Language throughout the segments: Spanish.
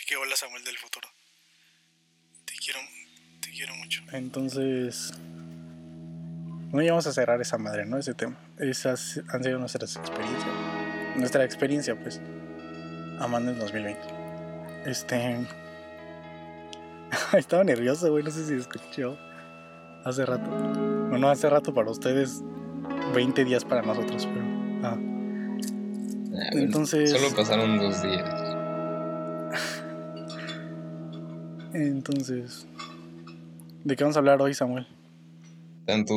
Así que hola Samuel del futuro. Te quiero, te quiero mucho. Entonces, no íbamos a cerrar esa madre, ¿no? Ese tema. Esas han sido nuestras experiencias. Nuestra experiencia, pues, amando en 2020. Este. Estaba nervioso, güey. No sé si escuchó hace rato. Bueno, hace rato para ustedes, 20 días para nosotros, pero. Ah. Ah, Entonces. Solo pasaron dos días. Entonces. ¿De qué vamos a hablar hoy, Samuel? Tanto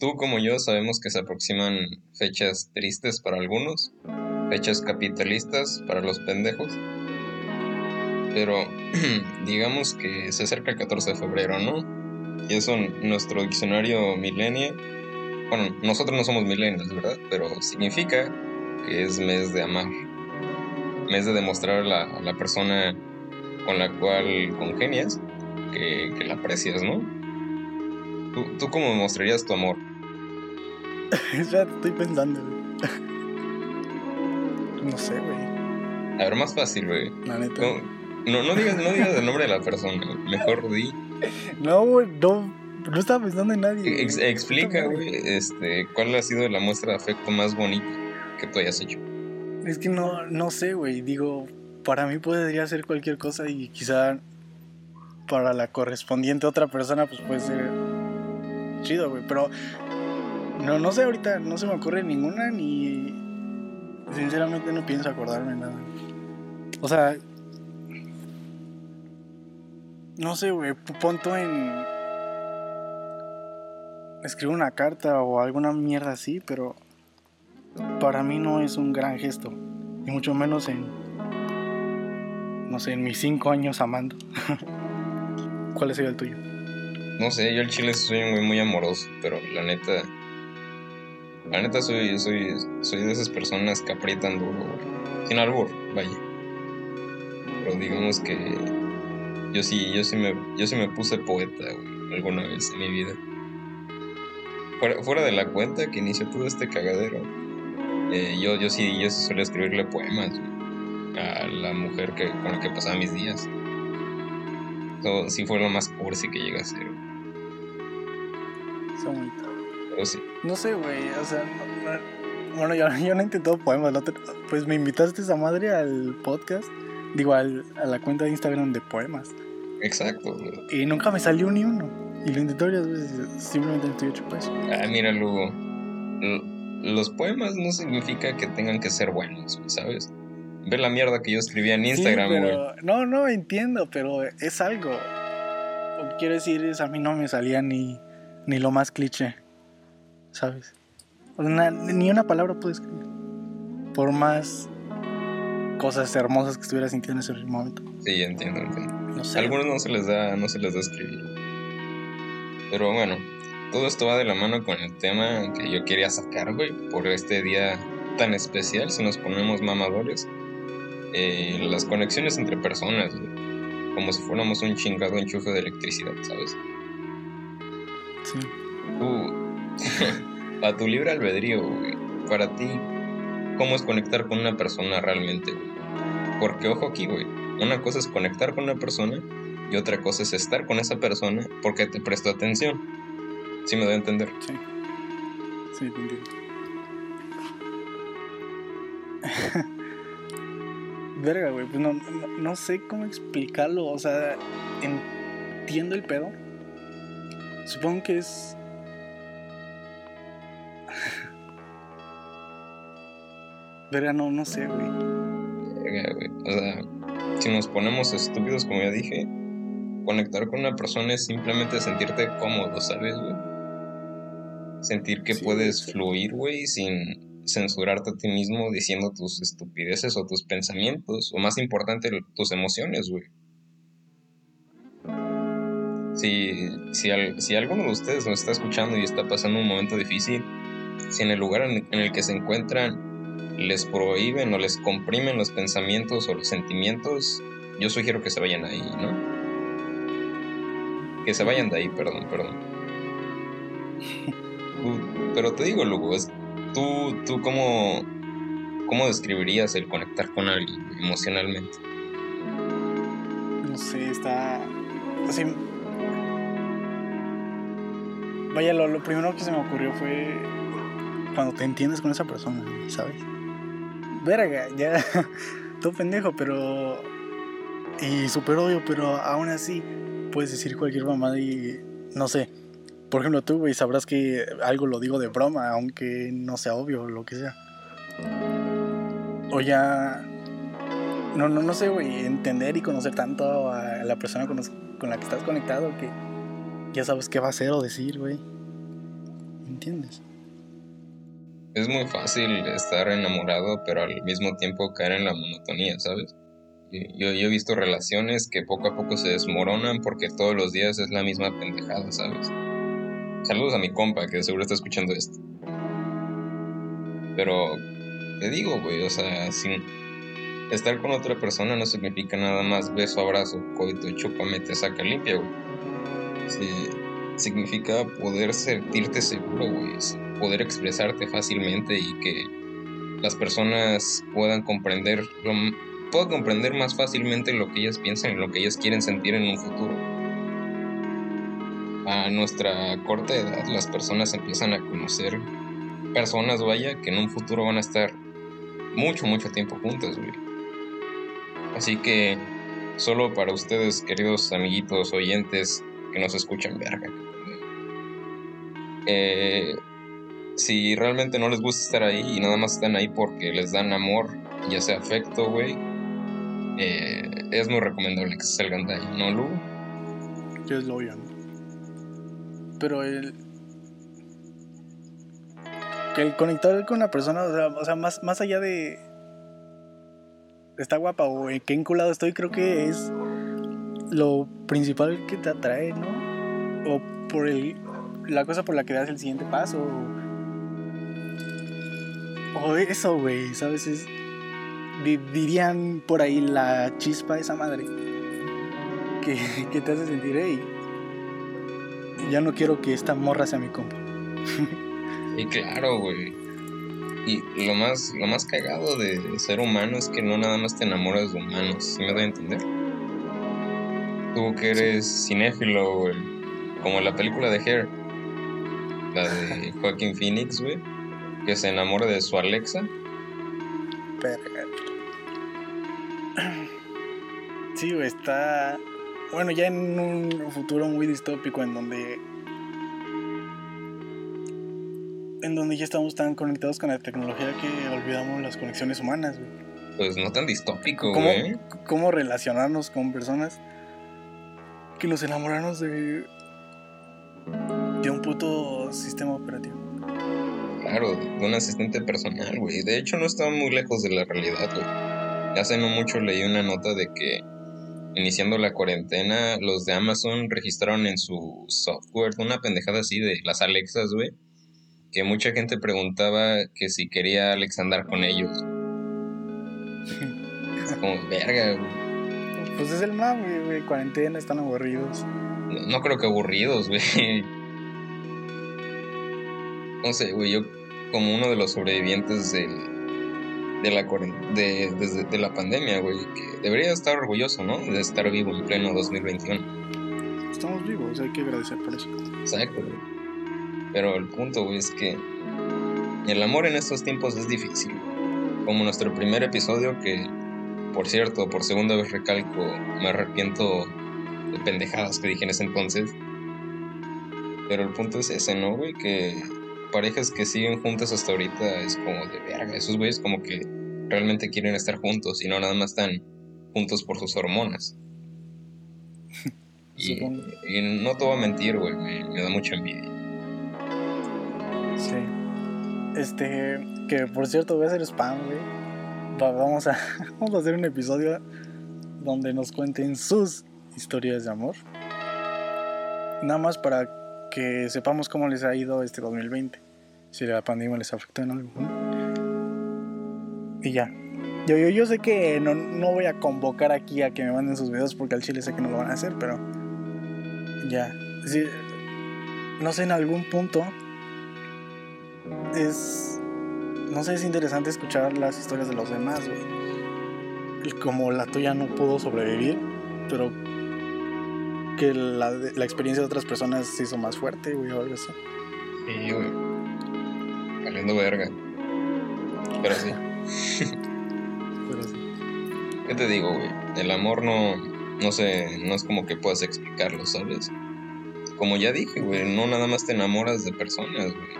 tú como yo sabemos que se aproximan fechas tristes para algunos, fechas capitalistas para los pendejos. Pero digamos que se acerca el 14 de febrero, ¿no? Y eso nuestro diccionario millennial, bueno, nosotros no somos millennials, ¿verdad? Pero significa que es mes de amar, mes de demostrar la, a la persona con la cual congenias que, que la aprecias, ¿no? ¿Tú, ¿Tú cómo demostrarías tu amor? Espérate, estoy pensando, güey. No sé, güey. A ver, más fácil, güey. La neta. No, no, no digas, no digas el nombre de la persona, güey. mejor di. No, güey, no. No estaba pensando en nadie. Ex- explica, güey, este, cuál ha sido la muestra de afecto más bonita que tú hayas hecho. Es que no, no sé, güey. Digo, para mí podría ser cualquier cosa y quizá para la correspondiente otra persona, pues puede ser chido, güey. Pero no, no sé ahorita, no se me ocurre ninguna ni. Sinceramente no pienso acordarme nada. O sea. No sé, güey. p- Pon tú en. Escribo una carta o alguna mierda así, pero. Para mí no es un gran gesto. Y mucho menos en. No sé, en mis cinco años amando. ¿Cuál sería el tuyo? No sé, yo al chile soy güey muy amoroso, pero la neta. La neta soy, soy, soy de esas personas que aprietan duro. Sin albur, vaya. Pero digamos que yo sí, yo sí me, yo sí me puse poeta, güey, alguna vez en mi vida. Fuera, fuera de la cuenta que inició todo este cagadero, eh, yo, yo sí, yo sí suelo escribirle poemas güey, a la mujer que, con la que pasaba mis días. Eso sí fue lo más cursi que llegué a bonito. Pero sí. No sé, güey. O sea, no- no- bueno, yo, yo no he intentado poemas. la otra- pues me invitaste esa madre al podcast. Digo, al- a la cuenta de Instagram de poemas. Exacto. Y nunca me salió ni uno. Y lo intenté varias veces. Simplemente no estoy hecho eso. Ah, mira, Lugo. Los poemas no significa que tengan que ser buenos, ¿sabes? Ve la mierda que yo escribía en Instagram, güey. no, no entiendo, pero es algo. Lo que quiero decir es, a mí no me salía ni, ni lo más cliché, ¿sabes? Una- ni una palabra pude escribir. Por más cosas hermosas que estuviera sintiendo en ese momento. Sí, entiendo, entiendo. No sé. algunos no se les da, no se les da escribir. Pero bueno, todo esto va de la mano con el tema que yo quería sacar, güey, por este día tan especial, si nos ponemos mamadores. Eh, las conexiones entre personas, güey. Como si fuéramos un chingado enchufe de electricidad, ¿sabes? Sí. Tú, a tu libre albedrío, güey, para ti, ¿cómo es conectar con una persona realmente, güey? Porque, ojo aquí, güey, una cosa es conectar con una persona y otra cosa es estar con esa persona porque te prestó atención. ¿Sí me doy a entender? Sí. Sí, te entiendo. Verga, güey, pues no, no, no sé cómo explicarlo. O sea, entiendo el pedo. Supongo que es. Verga, no, no sé, güey. Verga, güey. O sea, si nos ponemos estúpidos, como ya dije, conectar con una persona es simplemente sentirte cómodo, ¿sabes, güey? Sentir que Sí, puedes sí. fluir, güey, sin censurarte a ti mismo diciendo tus estupideces o tus pensamientos, o más importante, tus emociones, güey. Si, si, al- si alguno de ustedes nos está escuchando y está pasando un momento difícil, si en el lugar en, en el que se encuentran les prohíben o les comprimen los pensamientos o los sentimientos, yo sugiero que se vayan ahí, ¿no? Que se vayan de ahí, perdón, perdón. Pero te digo, Lugo, es, tú, tú cómo, cómo describirías el conectar con alguien emocionalmente. no sé, está. Así. Vaya, lo, lo primero que se me ocurrió fue cuando te entiendes con esa persona, ¿sabes? Verga, ya. Todo pendejo, pero. Y súper obvio, pero aún así puedes decir cualquier mamada y. No sé. Por ejemplo, tú, güey, sabrás que algo lo digo de broma, aunque no sea obvio o lo que sea. O ya. No, no, no sé, güey, entender y conocer tanto a la persona con, los- con la que estás conectado que ya sabes qué va a hacer o decir, güey. ¿Entiendes? Es muy fácil estar enamorado, pero al mismo tiempo caer en la monotonía, ¿sabes? Yo, yo he visto relaciones que poco a poco se desmoronan porque todos los días es la misma pendejada, ¿sabes? Saludos a mi compa que seguro está escuchando esto. Pero te digo, güey, o sea, sin estar con otra persona no significa nada más beso, abrazo, coito, chúpame, te saca limpia, güey. Significa poder sentirte seguro, güey, poder expresarte fácilmente y que las personas puedan comprender lo, puedan comprender más fácilmente lo que ellas piensan y lo que ellas quieren sentir en un futuro. A nuestra corta edad las personas empiezan a conocer personas, vaya, que en un futuro van a estar mucho, mucho tiempo juntas, güey. Así que solo para ustedes, queridos amiguitos oyentes que nos escuchan, verga. Eh, si realmente no les gusta estar ahí y nada más están ahí porque les dan amor, ya sea afecto, güey, eh, es muy recomendable que se salgan de ahí, ¿no, Lu? Que es lo ¿no? Pero el. El conectar con una persona, o sea, o sea, más, más allá de. Está guapa o en qué enculado estoy, creo que es lo principal que te atrae, ¿no? O por el. La cosa por la que das el siguiente paso. O, eso, güey, ¿sabes? Es, di- dirían por ahí la chispa de esa madre. Que, que te hace sentir, hey, ya no quiero que esta morra sea mi compa. Y claro, güey. Y lo más, lo más cagado de ser humano es que no nada más te enamoras de humanos, ¿sí me doy a entender? Tú que eres cinéfilo, güey, como la película de Hair, la de Joaquin Phoenix, güey, que se enamora de su Alexa. Verga. Sí, güey, está. Bueno, ya en un futuro muy distópico en donde. En donde ya estamos tan conectados con la tecnología que olvidamos las conexiones humanas, güey. Pues no tan distópico, ¿Cómo, güey. cómo relacionarnos con personas que nos enamoramos de. de un puto sistema operativo. Claro, de un asistente personal, güey. De hecho, no está muy lejos de la realidad, güey. Hace no mucho leí una nota de que iniciando la cuarentena, los de Amazon registraron en su software una pendejada así de las Alexas, güey. Que mucha gente preguntaba que si quería Alex andar con ellos. Es como, verga, güey. Pues es el mame, güey. Cuarentena, están aburridos. No, no creo que aburridos, güey. No sé, güey, yo como uno de los sobrevivientes del, de, la, de, desde- de la pandemia, güey, que debería estar orgulloso, ¿no? De estar vivo en pleno 2021. Estamos vivos, hay que agradecer por eso. Exacto, güey. Pero el punto, güey, es que el amor en estos tiempos es difícil. Como nuestro primer episodio, que, por cierto, por segunda vez recalco, me arrepiento de pendejadas que dije en ese entonces. Pero el punto es ese, ¿no, güey? Que parejas que siguen juntas hasta ahorita es como de verga. Esos güeyes como que realmente quieren estar juntos y no nada más están juntos por sus hormonas. Y, no te voy a mentir, güey, me, me da mucha envidia. Sí. Este, que por cierto voy a hacer spam, güey. Va- Vamos a, vamos a hacer un episodio donde nos cuenten sus historias de amor. Nada más para que sepamos cómo les ha ido este 2020. Si la pandemia les afectó en algo. ¿no? Y ya. Yo, yo, sé que no, no voy a convocar aquí a que me manden sus videos porque al chile sé que no lo van a hacer, pero ya. Sí, no sé, en algún punto es. No sé, es interesante escuchar las historias de los demás, güey. Como la tuya no pudo sobrevivir, pero que la, la experiencia de otras personas se hizo más fuerte, güey, o algo así. Sí, güey. Valiendo verga. Pero sí. Pero sí. ¿Qué te digo, güey? El amor no, no sé, no es como que puedas explicarlo, ¿sabes? Como ya dije, güey, no nada más te enamoras de personas, güey.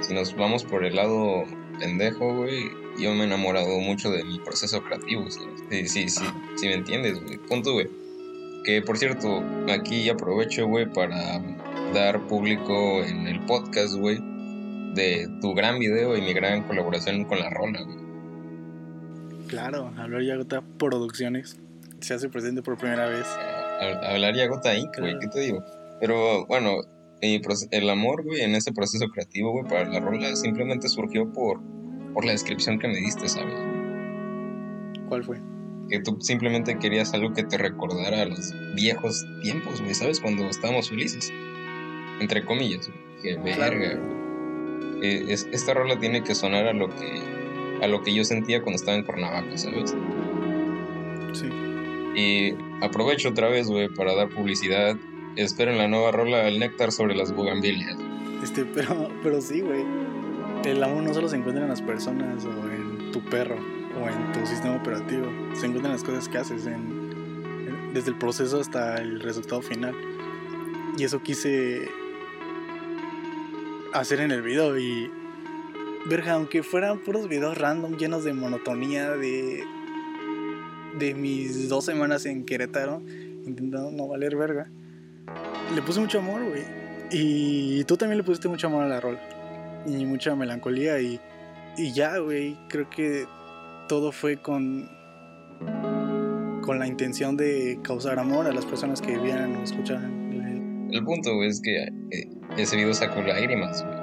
Si nos vamos por el lado pendejo, güey, yo me he enamorado mucho de mi proceso creativo, ¿sabes? Sí, sí, sí, sí me entiendes, güey. Punto, güey. Que por cierto, aquí aprovecho, güey, para dar público en el podcast, güey, de tu gran video y mi gran colaboración con la rola, güey. Claro, Hablar Yagota Producciones se hace presente por primera vez. Hablar ya gota Inc, güey, ¿qué te digo? Pero bueno, el amor, güey, en ese proceso creativo, güey, para la rola simplemente surgió por, por la descripción que me diste, ¿sabes? ¿Cuál fue? Que tú simplemente querías algo que te recordara a los viejos tiempos, güey, ¿sabes? Cuando estábamos felices. Entre comillas, güey. Que Claro, verga. Eh, es- esta rola tiene que sonar a lo que a lo que yo sentía cuando estaba en Cuernavaca, ¿sabes? Sí. Y aprovecho otra vez, güey, para dar publicidad. Esperen la nueva rola El Néctar sobre las bugambilias. Este, pero, pero sí, güey. El amor no solo se encuentra en las personas o en tu perro o en tu sistema operativo. Se encuentra en las cosas que haces, desde el proceso hasta el resultado final. Y eso quise hacer en el video y... Verga, aunque fueran puros videos random llenos de monotonía de... De mis dos semanas en Querétaro, intentando no valer verga. Le puse mucho amor, güey. Y tú también le pusiste mucho amor a la rola. Y mucha melancolía. Y, y ya, güey. Creo que todo fue con. Con la intención de causar amor a las personas que vieran o escucharan. el- El punto, es que eh, ese video sacó lágrimas, güey.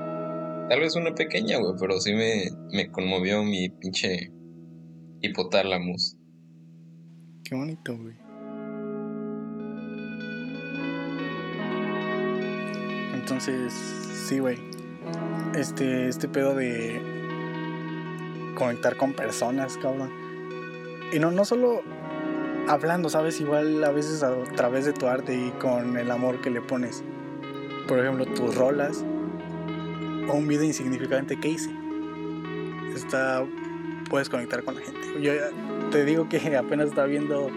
Tal vez una pequeña, güey, pero sí me, me conmovió mi pinche hipotálamos. Qué bonito, güey. Entonces, sí, güey. Este, este pedo de conectar con personas, cabrón. Y no, no solo hablando, ¿sabes? Igual a veces a través de tu arte y con el amor que le pones. Por ejemplo, tus rolas o un video insignificante que hice. Está, puedes conectar con la gente. Yo ya te digo que apenas estaba viendo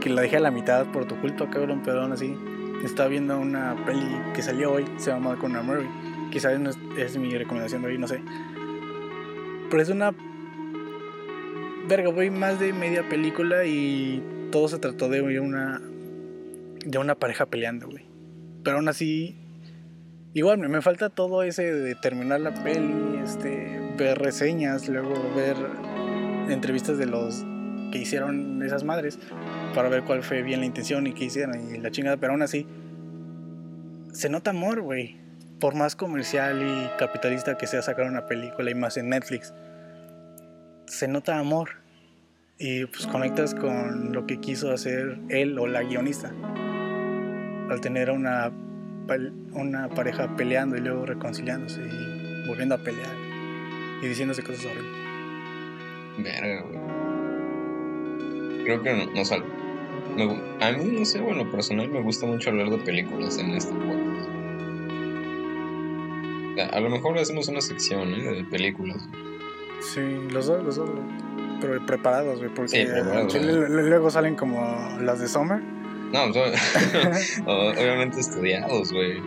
que la dejé a la mitad por tu culpa, cabrón, pero aún así estaba viendo una peli que salió hoy, se llama Conor Murray. Quizás no es, es mi recomendación de hoy, no sé. Pero es una verga, voy más de media película y todo se trató de una de una pareja peleando, güey. Pero aún así igual me, falta todo ese de terminar la peli, este ver reseñas, luego ver entrevistas de los que hicieron esas madres para ver cuál fue bien la intención y qué hicieron y la chingada, pero aún así se nota amor, güey. Por más comercial y capitalista que sea sacar una película y más en Netflix, se nota amor y pues conectas con lo que quiso hacer él o la guionista al tener a una, una pareja peleando y luego reconciliándose y volviendo a pelear y diciéndose cosas horribles. Verga, güey. Creo que no, no sal- me gu- a mí, no sé, bueno, personal me gusta mucho hablar de películas en este podcast. A, lo mejor hacemos una sección ¿eh? de películas. Sí, los dos, los dos, pero preparados, güey, porque Sí, preparados, luego salen como las de Summer. No, obviamente estudiados, güey.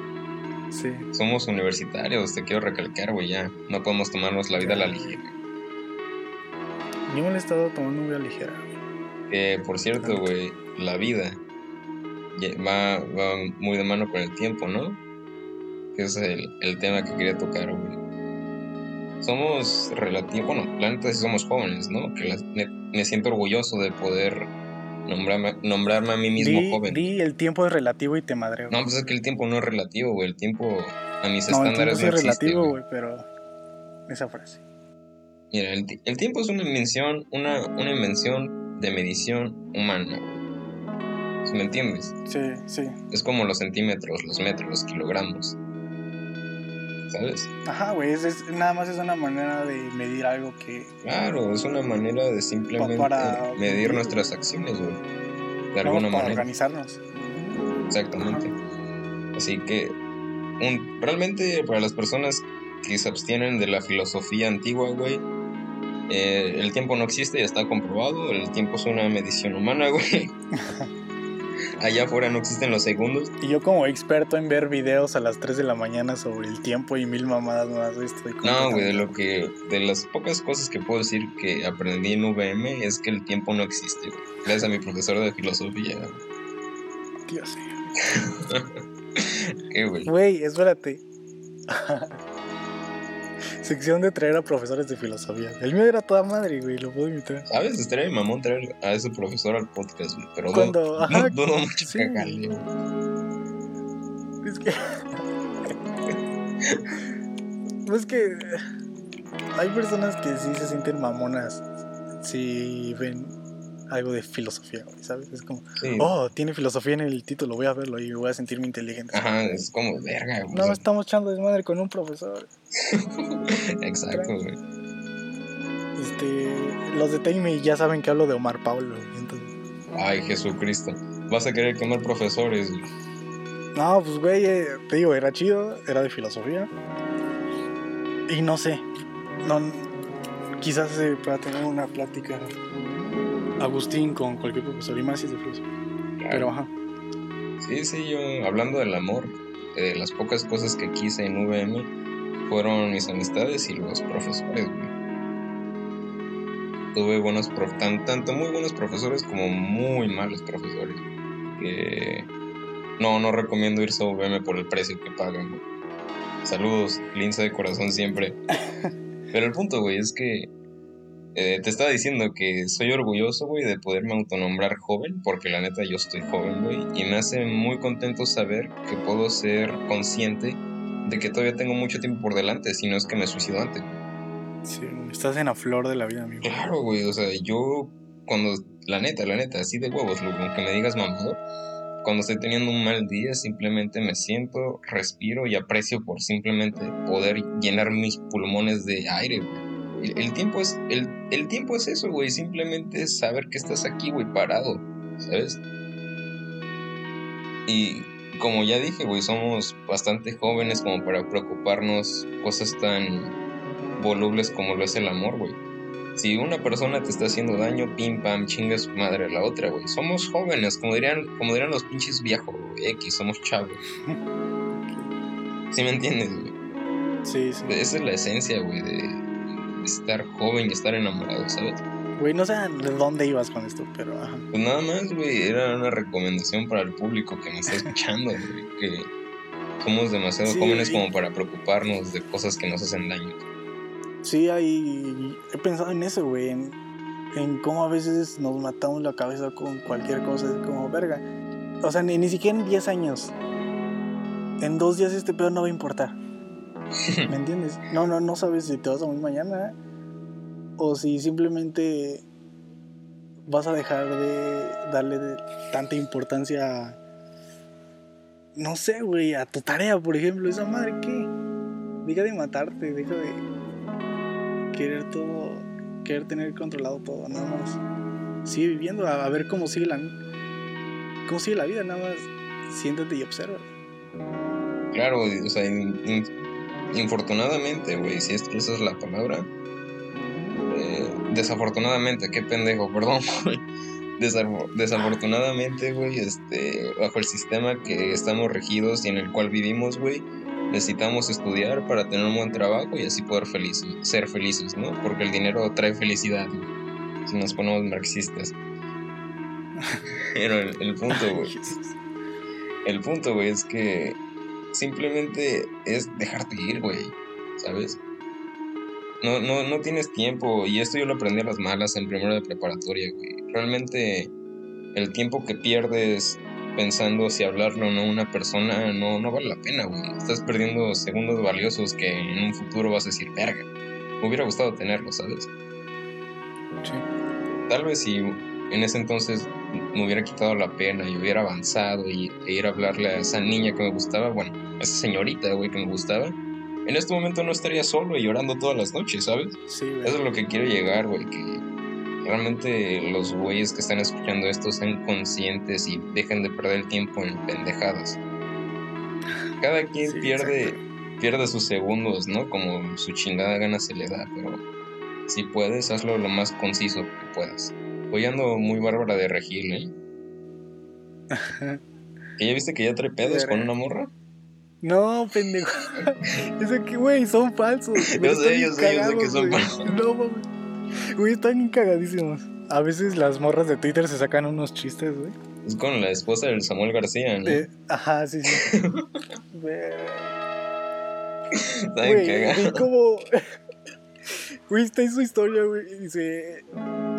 Sí, Somos universitarios, te quiero recalcar, güey, ya. No podemos tomarnos la vida a la ligera. yo me he estado tomando muy a ligera. Que, por cierto, güey, la vida va, va muy de mano con el tiempo, ¿no? Que es el, el tema que quería tocar, güey. Somos relativos, bueno, la neta sí somos jóvenes, ¿no? Que la- me, me siento orgulloso de poder nombrarme, nombrarme a mí mismo Di, joven. di el tiempo es relativo y te madreo. No, pues es que el tiempo no es relativo, güey. El tiempo a mis No, el tiempo estándares no es existe, relativo, güey. pero esa frase. Mira, el, el tiempo es una invención, una, una invención de medición humana, güey. ¿Sí ¿Me entiendes? Sí, sí. Es como los centímetros, los metros, los kilogramos. ¿Sabes? Ajá, güey, es, es- nada más es una manera de medir algo que... Claro, es una manera de simplemente para medir nuestras acciones, güey. De alguna para manera. organizarnos. Exactamente. Así que un, realmente para las personas que se abstienen de la filosofía antigua, güey, eh, el tiempo no existe, ya está comprobado, el tiempo es una medición humana, güey. Allá afuera no existen los segundos. Y yo como experto en ver videos a las 3 de la mañana sobre el tiempo y mil mamadas más, estoy No, güey, de lo que de las pocas cosas que puedo decir que aprendí en VM es que el tiempo no existe. Gracias a mi profesor de filosofía. Dios mío. ¿Qué, güey? Güey, espérate. Sección de traer a profesores de filosofía. El mío era toda madre, güey, lo puedo imitar. ¿Sabes? Estaría de mamón traer a ese profesor al podcast, güey. Pero Cuando- dudo, ajá, no- dudo mucho sí. güey. Es que. es que. Hay personas que sí se sienten mamonas si ven algo de filosofía, güey, ¿sabes? Es como, Sí. oh, tiene filosofía en el título, voy a verlo y voy a sentirme inteligente. Ajá, es como verga, güey. No, estamos echando desmadre con un profesor. Exacto, güey. Este, los de Taime ya saben que hablo de Omar Pablo. Entonces, Ay, Jesucristo. Vas a querer quemar profesores, güey. no, pues güey, eh, te digo, era chido, era de filosofía. Y no sé, no, quizás se pueda tener una plática Agustín con cualquier profesor y más si es de filosofía. Pero ajá, Sí, sí, yo hablando del amor, de las pocas cosas que quise en VM fueron mis amistades y los profesores, güey. Tuve buenos prof, tan- tanto muy buenos profesores como muy malos profesores. Que no, no recomiendo irse a VM por el precio que pagan, güey. Saludos, lince de corazón siempre. Pero el punto, güey, es que eh, te estaba diciendo que soy orgulloso, güey, de poderme autonombrar joven, porque la neta yo estoy joven, güey, y me hace muy contento saber que puedo ser consciente de que todavía tengo mucho tiempo por delante, si no es que me suicido antes. sí, estás en la flor de la vida, amigo. Claro, güey, o sea, yo cuando, la neta, la neta, así de huevos, Lugo, aunque me digas mamador, cuando estoy teniendo un mal día, simplemente me siento, respiro y aprecio por simplemente poder llenar mis pulmones de aire, güey. El, el tiempo es, el, el tiempo es eso, güey, simplemente es saber que estás aquí, güey, parado, ¿sabes? Y como ya dije, güey, somos bastante jóvenes como para preocuparnos cosas tan volubles como lo es el amor, güey. Si una persona te está haciendo daño, pim pam, chinga su madre a la otra, güey. Somos jóvenes, como dirían, como dirían los pinches viejos, güey, X, somos chavos. ¿Sí me entiendes, güey? Sí, sí. Esa es la esencia, güey, de, de estar joven y estar enamorado, ¿sabes? Güey, no sé de dónde ibas con esto, pero ajá. Pues nada más, güey, era una recomendación para el público que me está escuchando, güey, que somos demasiado Sí, jóvenes como para preocuparnos de cosas que nos hacen daño. Sí, ahí he pensado en eso, güey, en, en cómo a veces nos matamos la cabeza con cualquier cosa, es como verga. O sea, ni, ni siquiera en 10 años. En dos días este pedo no va a importar. ¿Me entiendes? No, no, no sabes si te vas a morir mañana o si simplemente vas a dejar de darle tanta importancia a, no sé, güey, a tu tarea, por ejemplo. Esa madre, ¿qué? Deja de matarte, deja de querer todo, querer tener controlado todo, nada más. Sigue viviendo, a, ver cómo sigue la cómo sigue la vida, nada más siéntate y observa. Claro, o sea, in- in- infortunadamente, güey, si es que esa es la palabra. eh, desafortunadamente, qué pendejo, perdón, güey. Desaf- Desafortunadamente, güey, este, bajo el sistema que estamos regidos y en el cual vivimos, güey, necesitamos estudiar para tener un buen trabajo y así poder felices, ser felices, ¿no? Porque el dinero trae felicidad, güey, si nos ponemos marxistas. Pero el, el punto, güey, el punto, güey, es que simplemente es dejarte ir, güey, ¿sabes? No, no, no tienes tiempo, y esto yo lo aprendí a las malas en primero de preparatoria, güey. Realmente el tiempo que pierdes pensando si hablarle o no a una persona no, no vale la pena, güey. Estás perdiendo segundos valiosos que en un futuro vas a decir, verga. Me hubiera gustado tenerlo, ¿sabes? Sí. Tal vez si en ese entonces me hubiera quitado la pena y hubiera avanzado y e ir a hablarle a esa niña que me gustaba, bueno, a esa señorita, güey, que me gustaba, en este momento no estaría solo y llorando todas las noches, ¿sabes? Sí, güey. Eso es lo que quiero llegar, güey, que realmente los güeyes que están escuchando esto sean conscientes y dejen de perder el tiempo en pendejadas. Cada quien Sí, pierde, pierde sus segundos, ¿no? Como su chingada gana se le da, pero si puedes, hazlo lo más conciso que puedas. Voy ando muy bárbara de regil, ¿eh? ¿Que ya viste que ya trae pedos con una morra? No, pendejo. Eso que, güey, son falsos. Yo sé, yo sé, yo sé que son falsos. No, mames. Güey, están cagadísimos. A veces las morras de Twitter se sacan unos chistes, güey. Es con la esposa del Samuel García, ¿no? De- ajá, sí, sí. Güey, bien güey, está en su historia, güey. Dice...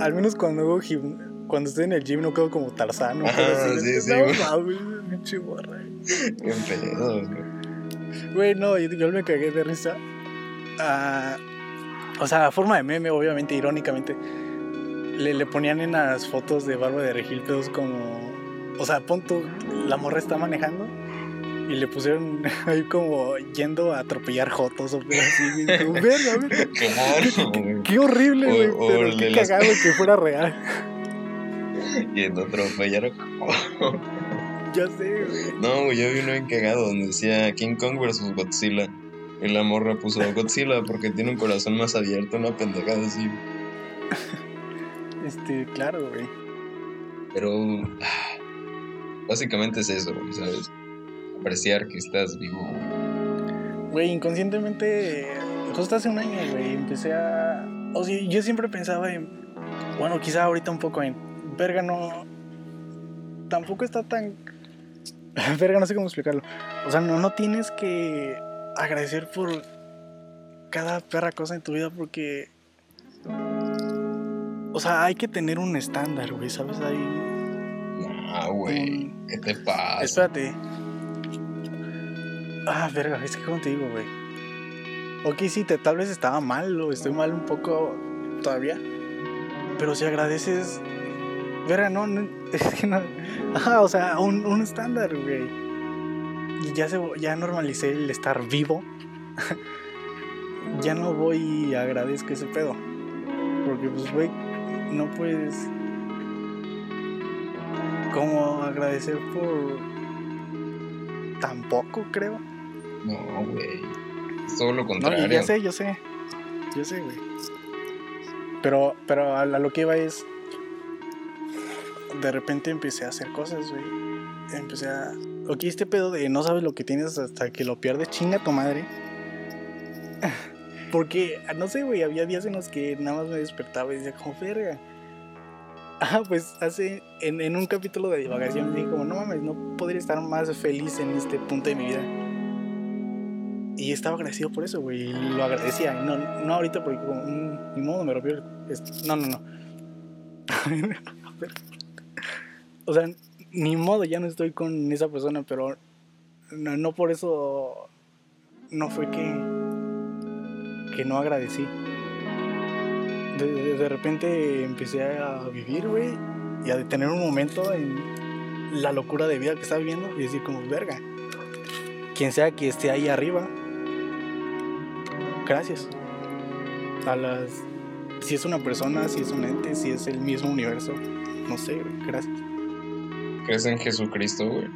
Al menos cuando hago gim... Cuando estoy en el gym no quedo como Tarzán. Ajá, Pero sí, sí, no güey. pinche güey. Bien güey. Güey, no, yo, yo me cagué de risa. Ah, o sea, forma de meme, obviamente, irónicamente. Le, le ponían en las fotos de Barba de Regil pedos como. O sea, pon tú, la morra está manejando y le pusieron ahí como yendo a atropellar jotos o así. Como, verga, verga. Claro, güey. Qué horrible, güey. Pero qué las- cagado que fuera real. Y en otro atropellar. Ya sé, güey. No, güey, yo vi uno bien cagado donde decía King Kong versus Godzilla. Y la morra puso Godzilla porque tiene un corazón más abierto, una pendejada así. Este, claro, güey. Pero ah, básicamente es eso, ¿sabes? Apreciar que estás vivo. güey. Inconscientemente, justo hace un año, güey, empecé a... O sea, yo siempre pensaba en... Bueno, quizá ahorita un poco en... Verga, no... Tampoco está tan... Verga, no sé cómo explicarlo. O sea, no, no tienes que agradecer por cada perra cosa en tu vida porque... O sea, hay que tener un estándar, güey, ¿sabes? Hay... Ah, güey, ¿qué te pasa? Espérate. Ah, verga, es que como te digo, güey. Ok, sí, te, tal vez estaba mal o estoy mal un poco todavía. Pero si agradeces. Verga, no, no es que no. Ajá, o sea, un, un estándar, güey. Y ya, se, ya normalicé el estar vivo. ya no voy y agradezco ese pedo. Porque, pues, güey, no puedes. Como agradecer por. Tampoco, creo. No, güey. Es todo lo No, contrario. y ya sé, yo sé. Yo sé, güey. Pero, pero a, a lo que iba es. De repente empecé a hacer cosas, güey. Empecé a. Ok, este pedo de no sabes lo que tienes hasta que lo pierdes, chinga tu madre. Porque, no sé, güey, había días en los que nada más me despertaba y decía, como verga. Ah, pues hace. En, en un capítulo de divagación dije, como, no mames, no podría estar más feliz en este punto de mi vida. Y estaba agradecido por eso, güey. Lo agradecía. No, no ahorita porque como, mm, ni modo me rompió el... es- No, no, no. o sea, ni modo, ya no estoy con esa persona, pero no, no por eso no fue que que no agradecí. De, de- de repente empecé a vivir, güey, y a tener un momento en la locura de vida que estaba viviendo y decir como, verga, quien sea que esté ahí arriba, gracias. A las... Si es una persona, si es un ente, si es el mismo universo, no sé, güey, gracias. ¿Crees en Jesucristo, güey?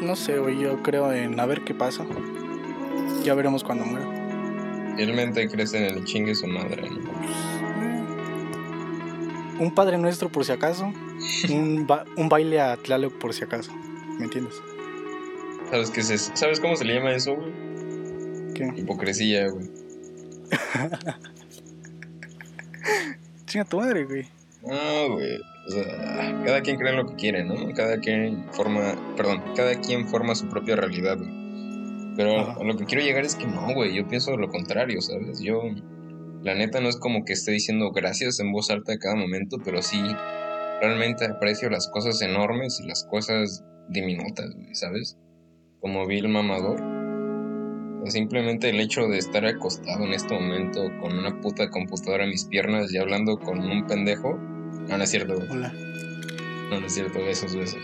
No sé, güey, yo creo en a ver qué pasa. Ya veremos cuando muera. Realmente crees en el chingue su madre, ¿no? Un Padre Nuestro por si acaso, un, ba- un baile a Tlaloc por si acaso, ¿me entiendes? ¿Sabes qué es eso? ¿Sabes cómo se le llama eso, güey? ¿Qué? Hipocresía, güey. Chinga tu madre, güey. No, güey. O sea, cada quien cree lo que quiere, ¿no? Cada quien forma, perdón, cada quien forma su propia realidad, güey. Pero Ajá. a lo que quiero llegar es que no, güey. Yo pienso lo contrario, ¿sabes? Yo, la neta, no es como que esté diciendo gracias en voz alta a cada momento, pero sí realmente aprecio las cosas enormes y las cosas diminutas, güey, ¿sabes? Como vi el mamador. Simplemente el hecho de estar acostado en este momento con una puta computadora en mis piernas y hablando con un pendejo. No, no es cierto, güey. Hola. No, no es cierto, besos, besos.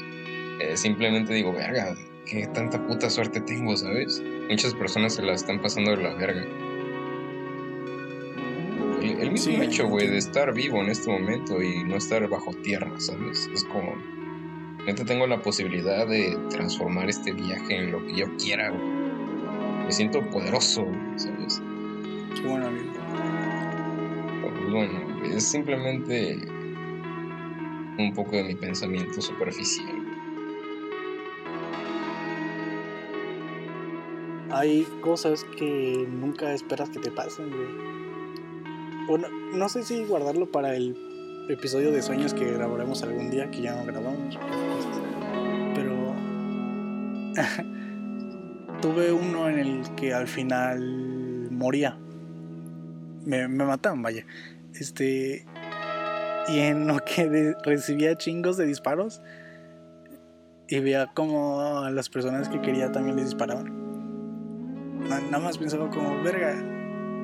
Eh, simplemente digo, verga, qué tanta puta suerte tengo, ¿sabes? Muchas personas se la están pasando de la verga. El, el mismo Sí, hecho, güey, de estar vivo en este momento y no estar bajo tierra, ¿sabes? Es como. Neta, tengo la posibilidad de transformar este viaje en lo que yo quiera, güey. Me siento poderoso, ¿sabes? Bueno, amigo. Pues, bueno, es simplemente un poco de mi pensamiento superficial. Hay cosas que nunca esperas que te pasen, güey. Bueno, no sé si guardarlo para el episodio de sueños que grabaremos algún día, que ya no grabamos. Pero tuve uno en el que al final moría. Me, me mataban, vaya. Este. Y en lo que recibía chingos de disparos. Y veía como a las personas que quería también les disparaban. Na- Nada más pensaba como, verga,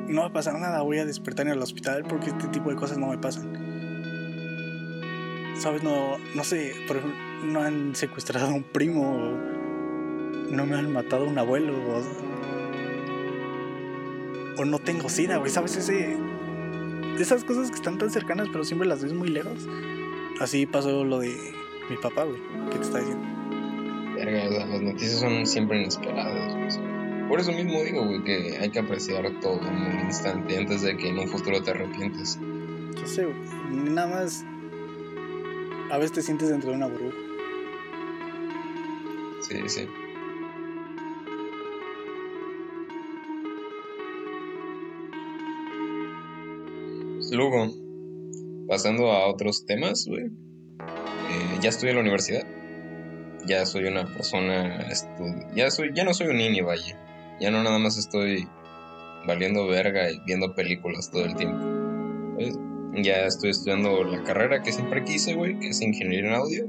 no va a pasar nada, voy a despertar en el hospital porque este tipo de cosas no me pasan. ¿Sabes? No, no sé, por ejemplo, no han secuestrado a un primo, o no me han matado un abuelo, o, o no tengo sida, güey, ¿sabes? Ese, esas cosas que están tan cercanas pero siempre las ves muy lejos. Así pasó lo de mi papá, güey, que te está diciendo. Verga, o sea, las noticias son siempre inesperadas, güey. Por eso mismo digo, güey, que hay que apreciar todo en un instante antes de que en un futuro te arrepientes. Yo sé, güey, nada más. A veces te sientes dentro de una burbuja. Sí, sí. Luego, pasando a otros temas, güey. eh, ya estoy en la universidad. Ya soy una persona. Ya, soy, ya no soy un niño, vaya. Ya no nada más estoy valiendo verga y viendo películas todo el tiempo. ¿sabes? Ya estoy estudiando la carrera que siempre quise, güey, que es ingeniería en audio.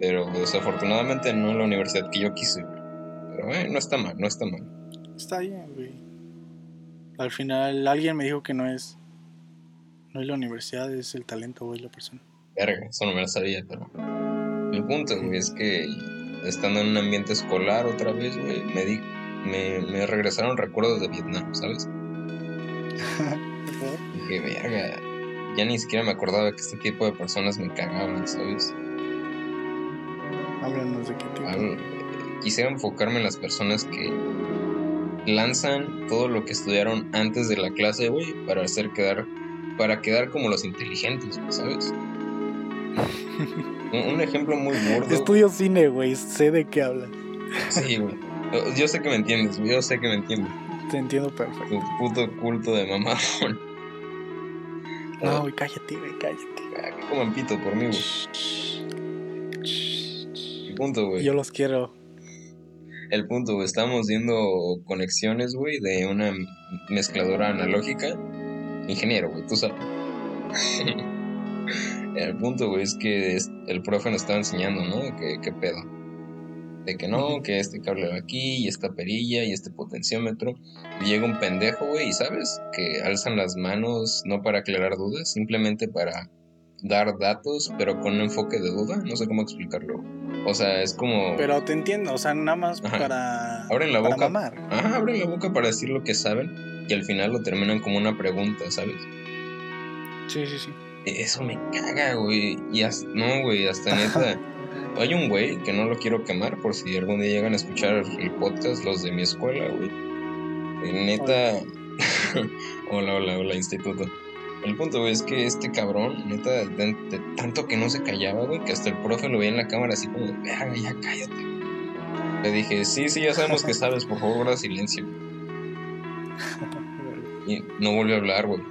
Pero desafortunadamente no en la universidad que yo quise, güey. Pero eh, no está mal, no está mal. Está bien, güey. Al final alguien me dijo que no es. No es la universidad, es el talento, güey, la persona. Verga, eso no me lo sabía, pero. El punto, güey, es que estando en un ambiente escolar otra vez, güey, me, di, me, me regresaron recuerdos de Vietnam, ¿sabes? Dije, verga, ya ni siquiera me acordaba que este tipo de personas me cagaban, ¿sabes? Háblanos de qué tipo. Al- quisiera enfocarme en las personas que lanzan todo lo que estudiaron antes de la clase, güey, para hacer quedar, para quedar como los inteligentes, ¿sabes? un, un ejemplo muy burdo. Estudio cine, güey, sé de qué hablas. Sí, güey. Yo sé que me entiendes, yo sé que me entiendes. Te entiendo perfecto. Tu puto culto de mamadón. No, güey, cállate, güey, cállate. Ah, coman pito por mí, güey. Punto, güey. Yo los quiero. El punto, güey. Estamos viendo conexiones, güey, de una mezcladora analógica. Ingeniero, güey, tú sabes. El punto, güey, es que es- el profe nos estaba enseñando, ¿no? De que, qué pedo. De que no, que este cable va aquí, y esta perilla, y este potenciómetro. Y llega un pendejo, güey, y sabes que alzan las manos no para aclarar dudas, simplemente para dar datos, pero con un enfoque de duda. No sé cómo explicarlo. O sea, es como. Pero te entiendo, o sea, nada más Ajá. para. Abren la para boca. mamar. Ajá, abren la boca para decir lo que saben y al final lo terminan como una pregunta, ¿sabes? Sí, sí, sí. Eso me caga, güey. Y hasta, no, güey, hasta neta. Hay un güey que no lo quiero quemar por si algún día llegan a escuchar el podcast los de mi escuela, güey. Neta. hola, hola, hola, instituto. El punto, güey, es que este cabrón, neta, de, de tanto que no se callaba, güey, que hasta el profe lo veía en la cámara así como, verga, ya cállate. Le dije, sí, sí, ya sabemos que sabes, por favor, guarda silencio. Y no volvió a hablar, güey.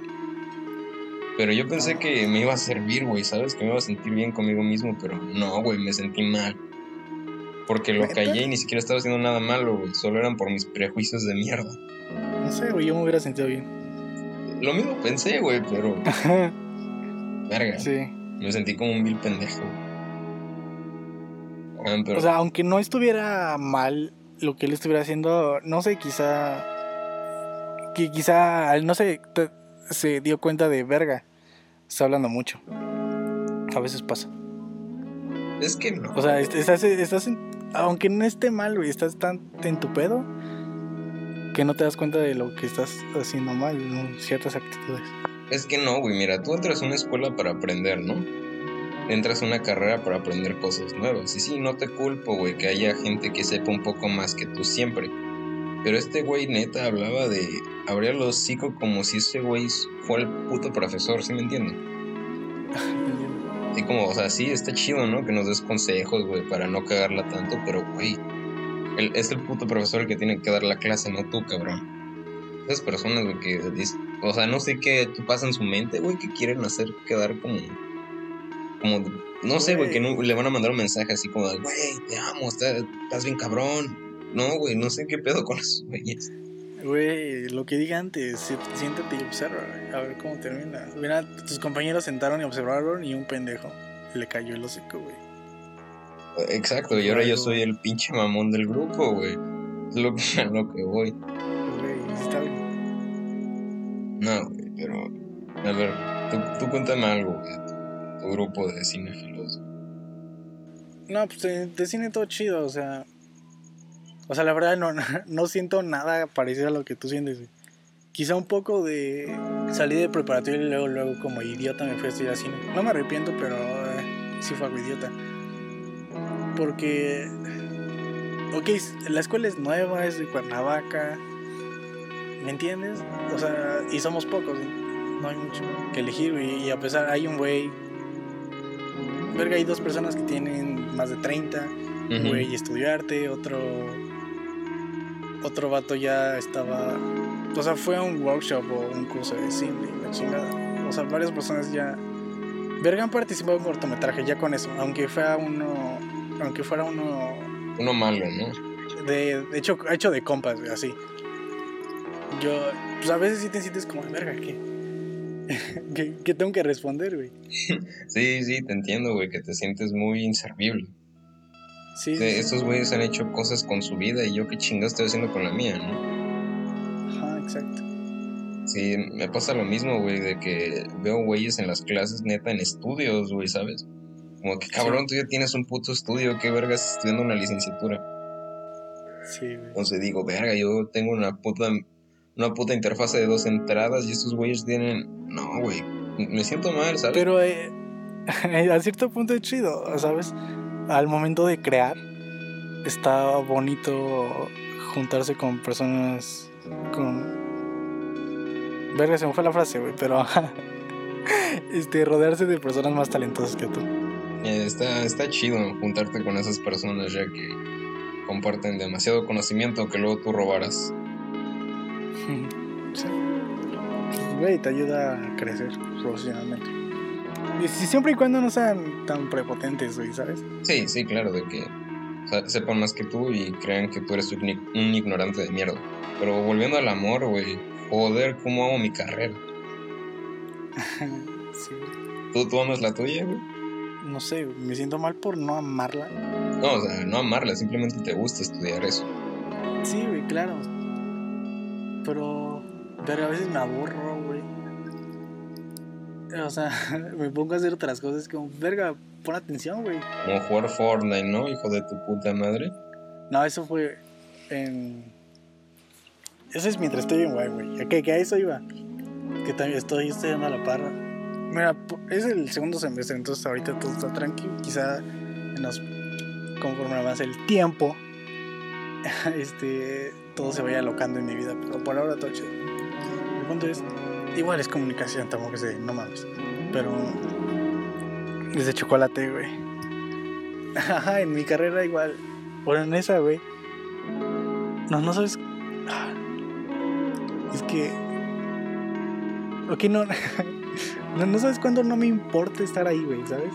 Pero yo pensé que me iba a servir, güey, ¿sabes? Que me iba a sentir bien conmigo mismo, pero no, güey, me sentí mal. Porque lo callé y ni siquiera estaba haciendo nada malo, güey. Solo eran por mis prejuicios de mierda. No sé, güey, yo me hubiera sentido bien. Lo mismo pensé, güey, pero... Verga, sí. me sentí como un vil pendejo. Ah, pero... O sea, aunque no estuviera mal lo que él estuviera haciendo, no sé, quizá. Que quizá, no sé, te- se dio cuenta de verga. Está hablando mucho. A veces pasa. es que no. O sea, est- estás, estás en- aunque no esté mal, güey, estás tan en tu pedo que no te das cuenta de lo que estás haciendo mal, ¿no? ciertas actitudes. Es que no, güey, mira, tú entras a una escuela para aprender, ¿no? Entras a una carrera para aprender cosas nuevas. Y sí, no te culpo, güey, que haya gente que sepa un poco más que tú siempre. Pero este güey neta hablaba de abrir los hocico como si ese güey fuera el puto profesor, ¿sí me entiendes? Así como, o sea, sí, está chido, ¿no? Que nos des consejos, güey, para no cagarla tanto, pero, güey, es el puto profesor el que tiene que dar la clase, no tú, cabrón. Esas personas, güey, que, o sea, no sé qué pasa en su mente, güey, que quieren hacer quedar como, como, no sé, güey, que no, le van a mandar un mensaje así como, güey, te amo, estás, bien cabrón. No, güey, no sé qué pedo con los güeyes. Güey, lo que dije antes, siéntate y observa, a ver cómo termina. Mira, tus compañeros sentaron y observaron y un pendejo le cayó el hocico, güey. Exacto, y ahora yo soy el pinche mamón del grupo, güey. Es lo que, lo que voy. No, güey, pero. A ver, tú, tú cuéntame algo, güey, tu, tu grupo de cinéfilos. No, pues de, de cine todo chido, o sea. O sea, la verdad no, no siento nada parecido a lo que tú sientes. Güey. Quizá un poco de salir de preparatorio y luego, luego como idiota me fui a estudiar cine. No me arrepiento, pero eh, sí fue algo idiota. Porque, ok, la escuela es nueva, es de Cuernavaca, ¿me entiendes? O sea, y somos pocos, no hay mucho que elegir, güey. Y a pesar, hay un güey, verga, hay dos personas que tienen más de 30, un Ujú. güey estudió arte, otro otro vato ya estaba o sea fue a un workshop o un curso de cine y la chingada o sea varias personas ya verga han participado en cortometraje ya con eso aunque fuera uno aunque fuera uno Uno malo, ¿no? de, de hecho hecho de compas güey, así yo pues a veces sí te sientes como verga ¿qué? ¿Qué, qué tengo que responder güey Sí, sí, te entiendo, güey, que te sientes muy inservible. sí. estos güeyes han hecho cosas con su vida y yo qué chingados estoy haciendo con la mía, ¿no? ajá exacto Sí, me pasa lo mismo, güey, de que veo güeyes en las clases neta en estudios, güey, ¿sabes? Como que cabrón, tú ya tienes un puto estudio, qué vergas estudiando una licenciatura. sí güey Entonces digo, verga, yo tengo una puta una puta interfase de dos entradas y estos güeyes tienen, no, güey, me siento mal, ¿sabes? Pero eh, a cierto punto es chido, ¿sabes? Al momento de crear, está bonito juntarse con personas con... Verga, se me fue la frase, güey, pero... este, rodearse de personas más talentosas que tú. Eh, está, está chido juntarte con esas personas ya que comparten demasiado conocimiento que luego tú robarás. Sí. Güey, te ayuda a crecer profesionalmente. Y si- siempre y cuando no sean tan prepotentes, güey, ¿sabes? Sí, sí, claro, de que o sea, sepan más que tú y crean que tú eres un, un ignorante de mierda. Pero volviendo al amor, güey, joder, cómo amo mi carrera. sí. ¿Tú, tú amas la tuya, güey? No sé, me siento mal por no amarla. No, o sea, no amarla, simplemente te gusta estudiar eso. Sí, güey, claro. Pero, pero a veces me aburro, güey. O sea, me pongo a hacer otras cosas como, verga, pon atención, güey. Como jugar Fortnite, ¿no? Hijo de tu puta madre. No, eso fue en... Eso es mientras estoy en guay, güey. ¿A qué? Que a eso iba. Que también estoy estudiando a la parra. Mira, es el segundo semestre, entonces ahorita todo está tranquilo. Quizá en los, conforme avance el tiempo, este, todo se vaya alocando en mi vida. Pero por ahora todo chido. El punto es, igual es comunicación, tampoco sé, no mames. Pero es de chocolate, güey. Ajá, en mi carrera igual. Bueno, en esa, güey. No, no sabes. Ah, Es que. Ok, no. No, no sabes cuándo no me importa estar ahí, güey, ¿sabes?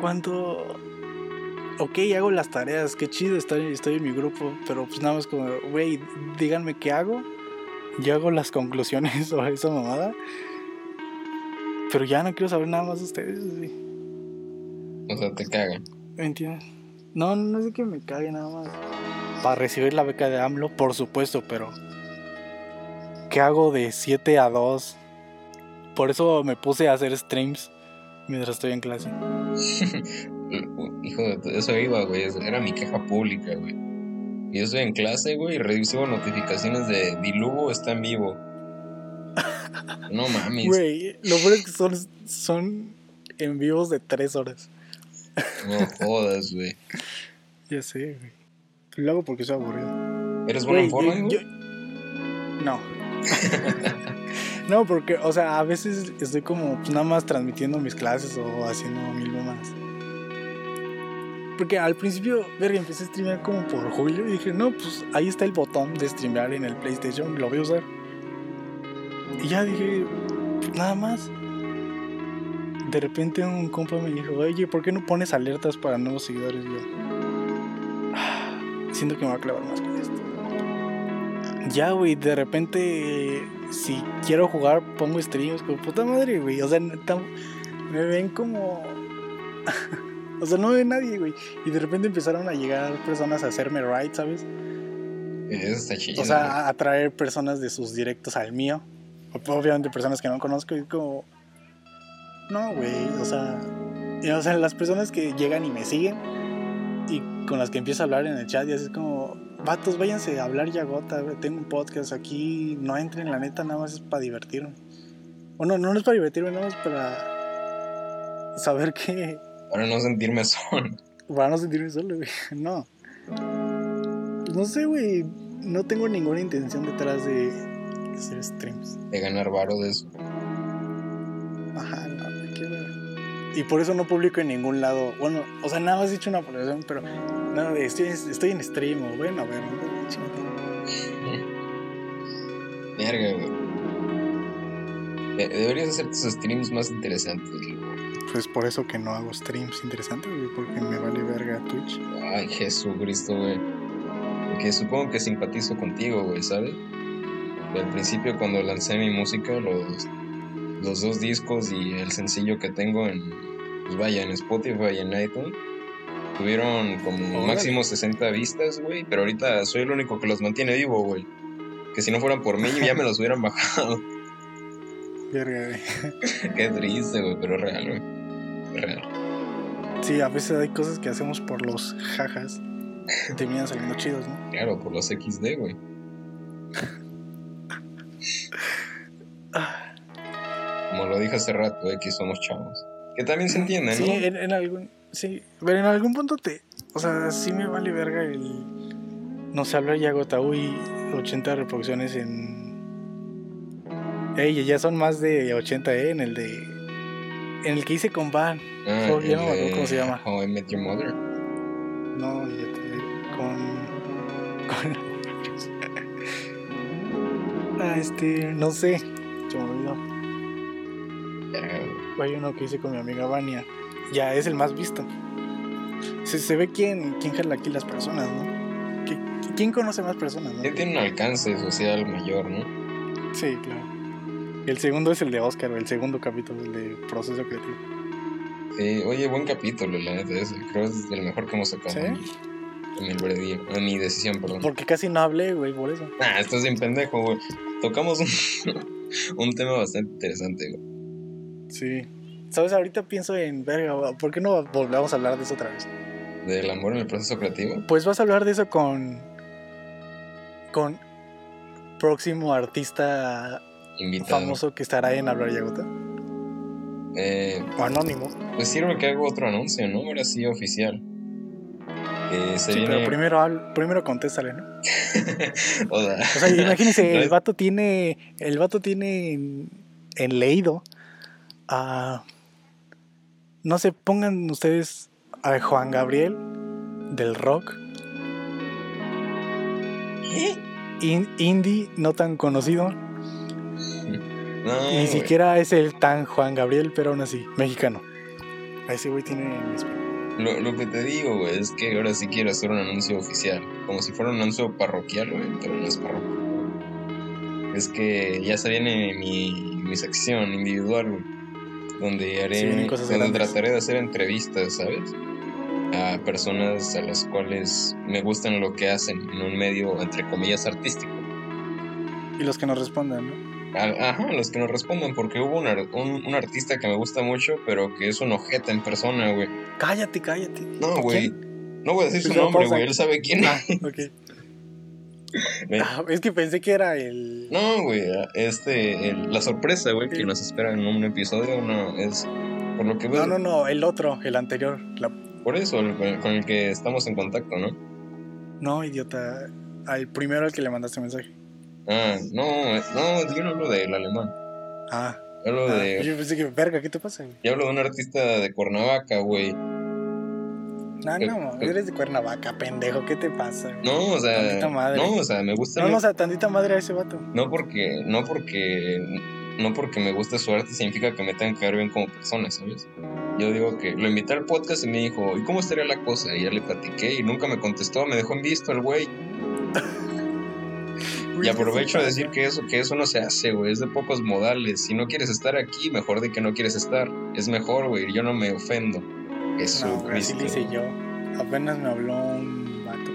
Cuando. Ok, hago las tareas, qué chido, estoy, estoy en mi grupo, pero pues nada más como, güey, díganme qué hago. Yo hago las conclusiones sobre esa mamada. Pero ya no quiero saber nada más de ustedes, güey. O sea, te cagan. ¿Me entiendes? No, no es que me cague nada más. Para recibir la beca de AMLO, por supuesto, pero. ¿Qué hago de 7 a 2? Por eso me puse a hacer streams mientras estoy en clase. Hijo de eso iba, güey. Era mi queja pública, güey. Y yo estoy en clase, güey, y recibo notificaciones de Dilugo está en vivo. No mames. Güey, lo peor es que son, son en vivos de tres horas. No jodas, güey. Ya sé, güey. Lo hago porque soy aburrido. ¿Eres bueno en forma, güey? No. No, porque, o sea, a veces estoy como pues, nada más transmitiendo mis clases o haciendo mil más. Porque al principio, verga, empecé a streamear como por julio y dije, no, pues ahí está el botón de streamear en el PlayStation, lo voy a usar. Y ya dije, pues, nada más. De repente un compa me dijo, oye, ¿por qué no pones alertas para nuevos seguidores? Yo, "Ah, siento que me va a clavar más esto. Ya, güey, de repente, si quiero jugar, pongo streams, como puta madre, güey. O sea, me ven como. o sea, no ve nadie, güey. Y de repente empezaron a llegar personas a hacerme right, ¿sabes? Eso está chido. O sea, a traer personas de sus directos al mío. Obviamente personas que no conozco y como... No, güey, o sea... y, o sea, las personas que llegan y me siguen y con las que empiezo a hablar en el chat y así es como... Vatos, váyanse a hablar ya gota, güey, tengo un podcast aquí, no entren, la neta, nada más es para divertirme. Bueno, no, no es para divertirme, nada más para saber que... Para no sentirme solo. Para no sentirme solo, güey. No. No sé, güey. No tengo ninguna intención detrás de hacer streams. De ganar varo de eso. Y por eso no publico en ningún lado. Bueno, o sea, nada más he hecho una publicación, pero nada de estoy, estoy en stream o bueno, a ver. Verga, güey. De- Deberías hacer tus streams más interesantes, loco. Pues por eso que no hago streams interesantes, güey, porque me vale verga Twitch. Ay, Jesucristo, güey. Porque supongo que simpatizo contigo, güey, ¿sabes? Al principio cuando lancé mi música, los, los dos discos y el sencillo que tengo en, pues vaya, en Spotify y en iTunes, tuvieron como máximo 60 vistas, güey, pero ahorita soy el único que los mantiene vivo, güey. Que si no fueran por mí ya me los hubieran bajado. Qué triste, güey, pero es real, güey. Real. Sí, a veces hay cosas que hacemos por los jajas y terminan saliendo chidos, ¿no? Claro, por los XD, güey. Como lo dije hace rato, que somos chavos. Que también se entiende, Sí, ¿no? en, en algún. Sí, pero en algún punto te. O sea, sí me vale verga el. No sé, hablar ya Gotau y 80 reproducciones en. Ey, ya son más de 80, ¿eh? En el de. En el que hice con Van. Ah, no me acuerdo cómo se llama. How I Met Your Mother. No, ya te- con. Con. ah, este. No sé. Se me olvidó. Ya, Hay uno que hice con mi amiga Vania. Ya es el más visto. Se, se ve quién, quién jala aquí las personas, ¿no? ¿Qui- ¿Quién conoce más personas, no? Tiene un alcance social mayor, ¿no? Sí, claro. El segundo es el de Oscar, el segundo capítulo, el de Proceso Creativo. Sí, oye, buen capítulo, la neta, ese. Creo que es el mejor que hemos sacado ¿Sí? en, albedrío, en mi decisión, perdón. Porque casi no hablé, güey, por eso. Ah, estás bien pendejo, güey. Tocamos un, un tema bastante interesante, güey. Sí. ¿Sabes? Ahorita pienso en, verga, ¿por qué no volvemos a hablar de eso otra vez? Del amor en el proceso creativo. Pues vas a hablar de eso con. con. próximo artista Invitado. famoso que estará en Hablar Yagota. Eh, O anónimo. pues sirve que hago otro anuncio, ¿no? Ahora sí, oficial. Se Sí, viene. pero primero, primero contéstale, ¿no? o sea, imagínense, el vato tiene. El vato tiene en, en leído a. No sé, pongan ustedes a Juan Gabriel del rock. ¿Qué? in- indie no tan conocido. No, Ni siquiera es el tan Juan Gabriel, pero aún así, mexicano. A ese güey tiene. Lo, lo que te digo, güey, es que ahora sí quiero hacer un anuncio oficial. Como si fuera un anuncio parroquial, güey, pero no es parroquial. Es que ya se viene mi, mi sección individual, güey. Donde haré. Sí, cosas donde trataré de hacer entrevistas, ¿sabes? A personas a las cuales me gustan lo que hacen en un medio, entre comillas, artístico. Y los que nos respondan, ¿no? a- ajá, los que nos respondan, porque hubo un, un, un artista que me gusta mucho, pero que es un ojete en persona, güey. Cállate, cállate. No, güey. No voy a decir su Pues no, nombre, güey, él sabe quién Ah, es. Ah, es que pensé que era el. No, güey, este, el- la sorpresa, güey, que nos espera en un episodio, no, es, por lo que veo, No, no, no, el otro, el anterior. La- por eso, el- con el que estamos en contacto, ¿no? No, idiota. Al primero al que le mandaste mensaje. Ah, no, no, yo no hablo del alemán, Ah, hablo ah, de, yo pensé que, verga, ¿qué te pasa? yo hablo de un artista de Cuernavaca, güey. No, Eh, no, eh. eres de Cuernavaca, pendejo, ¿qué te pasa? güey? No, o sea, Tantita madre. no, o sea, me gusta No, no, o sea, tantita madre a ese vato. no porque, no porque, no porque me guste su arte significa que me tengan que ver bien como persona, ¿sabes? Yo digo que lo invité al podcast y me dijo, ¿y cómo estaría la cosa? Y ya le platiqué y nunca me contestó, me dejó en visto el güey. Y aprovecho a decir que eso, que eso no se hace, güey, es de pocos modales. Si no quieres estar aquí, mejor de que no quieres estar. Es mejor, güey, yo no me ofendo. No, así Jesucristo. le hice yo. Apenas me habló un vato.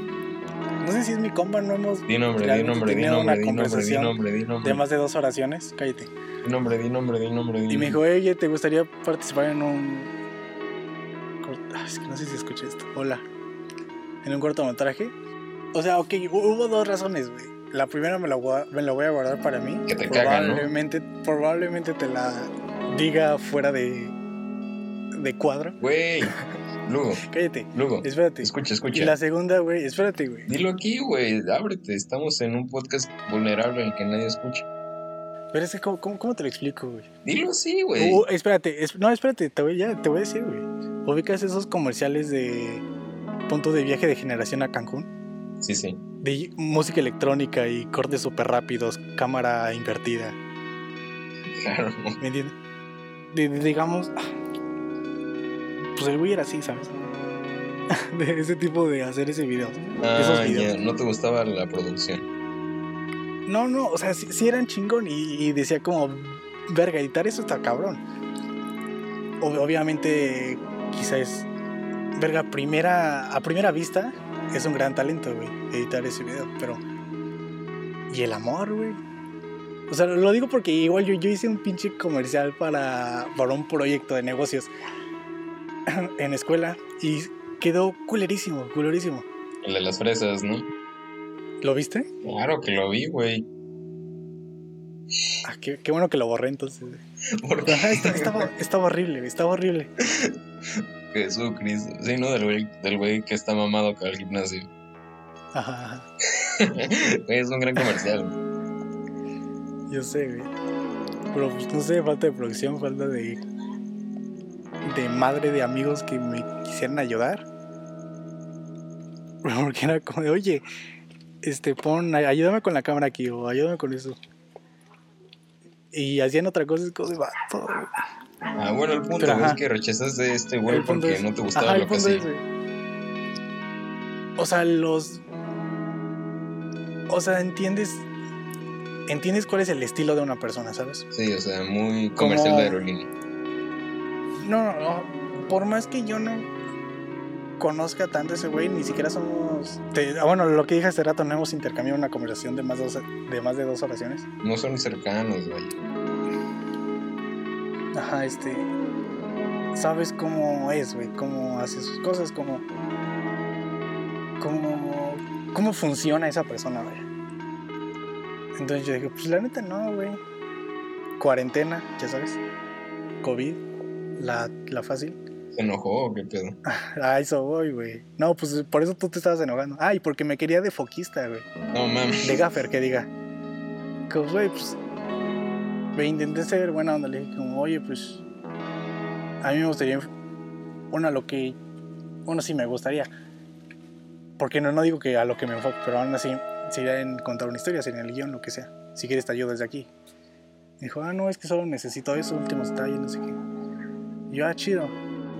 No sé si es mi compa, no hemos. Di nombre, di nombre, di nombre, di nombre, di nombre, di nombre. De más de dos oraciones, cállate. Di nombre, di nombre, di nombre, di Y me nombre. dijo, oye, ¿te gustaría participar en un. Ah, es que no sé si escuché esto. Hola. En un cortometraje. O sea, ok, hu- hubo dos razones, güey. La primera me la, voy a, me la voy a guardar para mí. Que te cagan, ¿no? probablemente, probablemente te la diga fuera de. De cuadro. Güey, Lugo, Cállate. Lugo, Espérate. escucha, Y escucha. la segunda, güey, espérate, güey. Dilo aquí, güey, ábrete. Estamos en un podcast vulnerable en el que nadie escucha. Pero es que, ¿cómo, cómo, cómo te lo explico, güey? Dilo así, güey. Uh, espérate, es- no, espérate, te voy, ya, te voy a decir, güey. ¿Ubicas esos comerciales de punto de viaje de generación a Cancún? Sí, sí. De música electrónica y cortes súper rápidos, cámara invertida, Claro. ¿me entiendes? De- de- digamos, pues el güey era así, ¿sabes? De ese tipo de hacer ese video. Esos Ah, videos. ya, no te gustaba la producción. No, no, o sea, sí, sí eran chingón y, y decía como, verga, editar eso está cabrón. Ob- obviamente, quizás, verga, primera, a primera vista es un gran talento, güey, editar ese video, pero... ¿Y el amor, güey? O sea, lo digo porque igual yo, yo hice un pinche comercial para, para un proyecto de negocios en escuela y quedó culerísimo, culerísimo. El de las fresas, ¿no? ¿Lo viste? Claro que lo vi, güey. Ah, qué, qué bueno que lo borré entonces. Ajá, está- estaba, estaba horrible, estaba horrible. Jesucristo. Sí, ¿no? Del güey, del güey que está mamado con el gimnasio. Ajá, es un gran comercial. yo sé, güey. Pero pues no sé, falta de producción, falta de. De madre de amigos que me quisieran ayudar. Porque era como de, oye, este, pon, ayúdame con la cámara aquí o ayúdame con eso. Y hacían otra cosa, es como de vato. Ah, bueno, el punto Pero, es que rechazaste este güey porque es- no te gustaba Ajá, lo que hacía. O sea, los. O sea, entiendes. Entiendes cuál es el estilo de una persona, ¿sabes? Sí, o sea, muy comercial Como- de aerolínea. No, no, no. Por más que yo no conozca tanto a ese güey, ni siquiera somos. te- ah, bueno, lo que dije hace rato, no hemos intercambiado una conversación de más, dos, de más de dos oraciones. No son cercanos, güey. Ajá, este. Sabes cómo es, güey, cómo hace sus cosas, cómo. cómo. cómo funciona esa persona, güey. Entonces yo dije, pues la neta no, güey. Cuarentena, ya sabes. COVID, la, la fácil. ¿Se enojó o qué pedo? A eso voy, güey. No, pues por eso tú te estabas enojando. Ah, y porque me quería de foquista, güey. No mames. De gaffer, que diga. Pues, güey, pues. Me intenté ser buena onda. Le dije, como, oye, pues. A mí me gustaría. Una, lo que. Uno sí me gustaría. Porque no, no digo que a lo que me enfoque, pero aún así. Sería en contar una historia, sería en el guion, lo que sea. Si quieres, te ayudo desde aquí. Me dijo, ah, no, es que solo necesito eso, últimos detalles, no sé qué. Y yo, ah, chido.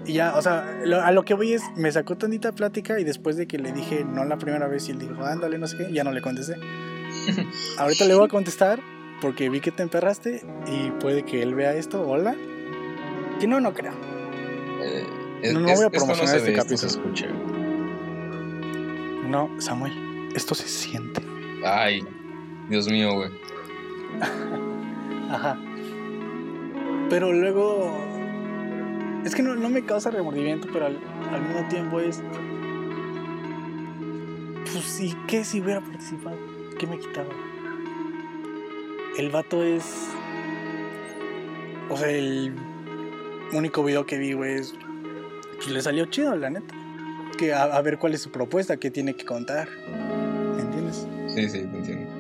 Y ya, o sea, lo- a lo que voy es, me sacó tantita plática y después de que le dije no la primera vez y él dijo, ándale, no sé qué, ya no le contesté. Ahorita le voy a contestar porque vi que te emperraste y puede que él vea esto, hola. Que no, no creo. Eh, es- No, no es- voy a no promocionar este ve, esto capítulo. se. No, Samuel, esto se siente. Ay, Dios mío, güey. Ajá. Pero luego. Es que no, no me causa remordimiento, pero al, al mismo tiempo es. Pues sí, ¿qué si hubiera participado? ¿Qué me quitaba? El vato es. O sea, el único video que vi, güey, es. Pues le salió chido, la neta. Que a, a ver cuál es su propuesta, qué tiene que contar. ¿Me entiendes? Sí, sí, te entiendo.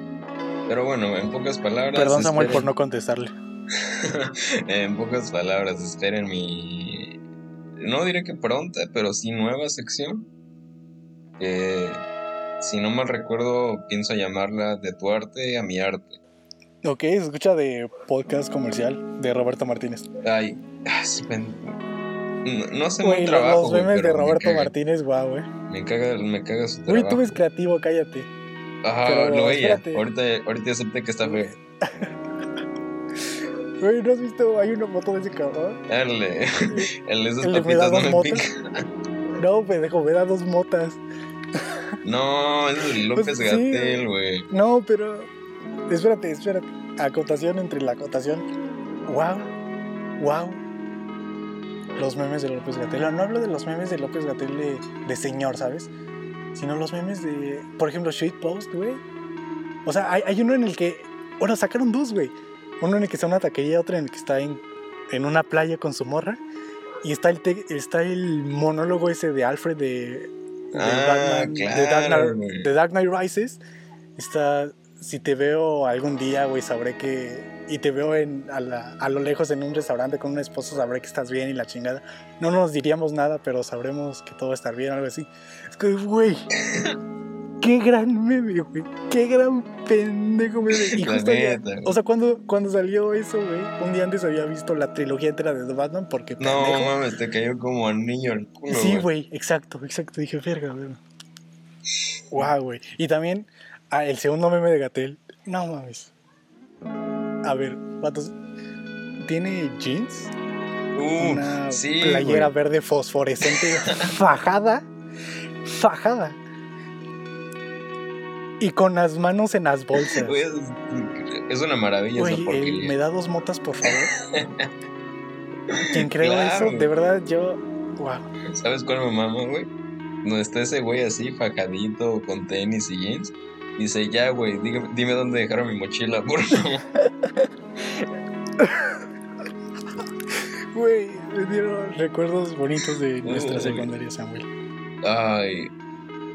Pero bueno, en pocas palabras. Perdón, Samuel, por no contestarle. en pocas palabras, esperen mi. No diré que pronta, pero sí nueva sección. Que, si no mal recuerdo, pienso llamarla De tu arte a mi arte. Ok, se escucha de podcast comercial de Roberto Martínez. Ay, ah, no, no hace Güey, buen los- trabajo. los güey, memes de me Roberto. Martínez, guau, güey. Me caga, me caga su Güey, trabajo. tú eres creativo, cállate. Ajá, pero lo veía. Ahorita, ahorita acepté que está feo. Güey, ¿no has visto? Hay una foto de ese cabrón. El, de- el de esas El papitas no me motas. No, pendejo, me da dos motas. No, es de López Pues sí. Gatel, güey. No, pero. Espérate, espérate. Acotación entre la acotación. Wow. Wow. Los memes de López Gatel. No hablo de los memes de López Gatel de, de señor, ¿sabes? Sino los memes de. Por ejemplo, Shitpost, güey. O sea, hay, hay uno en el que. Bueno, sacaron dos, güey. Uno en el que está en una taquería, otro en el que está en, en una playa con su morra. Y está el, te- está el monólogo ese de Alfred de. de Ah, Batman- de claro, Dark Knight- güey. de Dark Knight Rises. Está. Si te veo algún día, güey, sabré que. Y te veo en, a, la- a lo lejos en un restaurante con un esposo, sabré que estás bien y la chingada. No nos diríamos nada, pero sabremos que todo va a estar bien, algo así. Es que, güey. Qué gran meme, güey. Qué gran pendejo meme. Y justo ya- o sea, cuando, cuando salió eso, güey, un día antes había visto la trilogía entera de The Batman porque No pendejo. mames, te cayó como anillo al culo. Sí, güey, exacto, exacto. Dije, verga, güey. Guau, güey. Y también ah, el segundo meme de Gatel. No mames. A ver, vatos. ¿Tiene jeans? Uh, Una sí, playera verde fosforescente fajada. Fajada. Y con las manos en las bolsas. Güey, es, una maravilla Güey, esa eh, me da dos motas, por favor. Quien creó Claro. eso, de verdad, yo. Wow. ¿Sabes cuál me mama, güey? Donde está ese güey así, fajadito, con tenis y jeans. Dice, ya, güey, dígame- dime dónde dejaron mi mochila, por favor. Güey, me dieron recuerdos bonitos de nuestra secundaria, Samuel. Ay.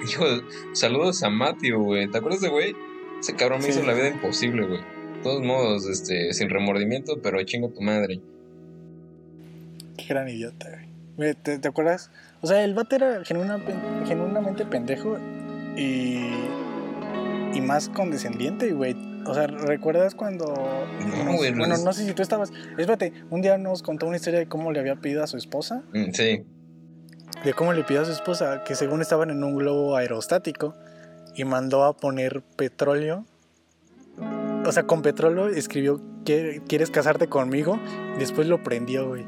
Hijo, saludos a Matthew, güey. ¿Te acuerdas de güey? Ese cabrón me Sí. hizo la vida imposible, güey. De todos modos, este, sin remordimiento, pero chinga tu madre. Qué gran idiota, güey. ¿Te, te acuerdas? O sea, el vato era genuina- genuinamente pendejo y. y más condescendiente, güey. O sea, ¿recuerdas cuando.? No, nos- güey, no bueno, no sé si tú estabas. Espérate, un día nos contó una historia de cómo le había pedido a su esposa. Mm, Sí. De cómo le pidió a su esposa que según estaban en un globo aerostático y mandó a poner petróleo. O sea, con petróleo escribió "¿Quie- ¿Quieres casarte conmigo? Y después lo prendió, güey.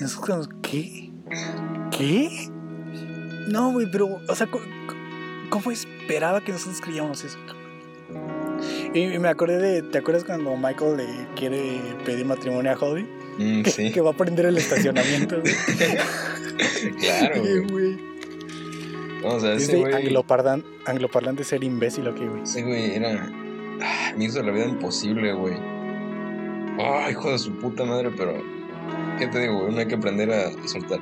Nosotros, ¿qué? ¿Qué? No, güey, pero, o sea, ¿cómo esperaba que nosotros creíamos eso? y me acordé de, ¿te acuerdas cuando Michael le quiere pedir matrimonio a Holly? Mm, Que, sí. que va a prender el estacionamiento, güey. claro, güey. güey. No, o sea, Es ese güey. angloparlante ser imbécil, ok, güey. Ese güey era. Ah, me hizo la vida imposible, güey. Ah, hijo de su puta madre, pero. ¿Qué te digo, güey? Uno hay que aprender a soltar.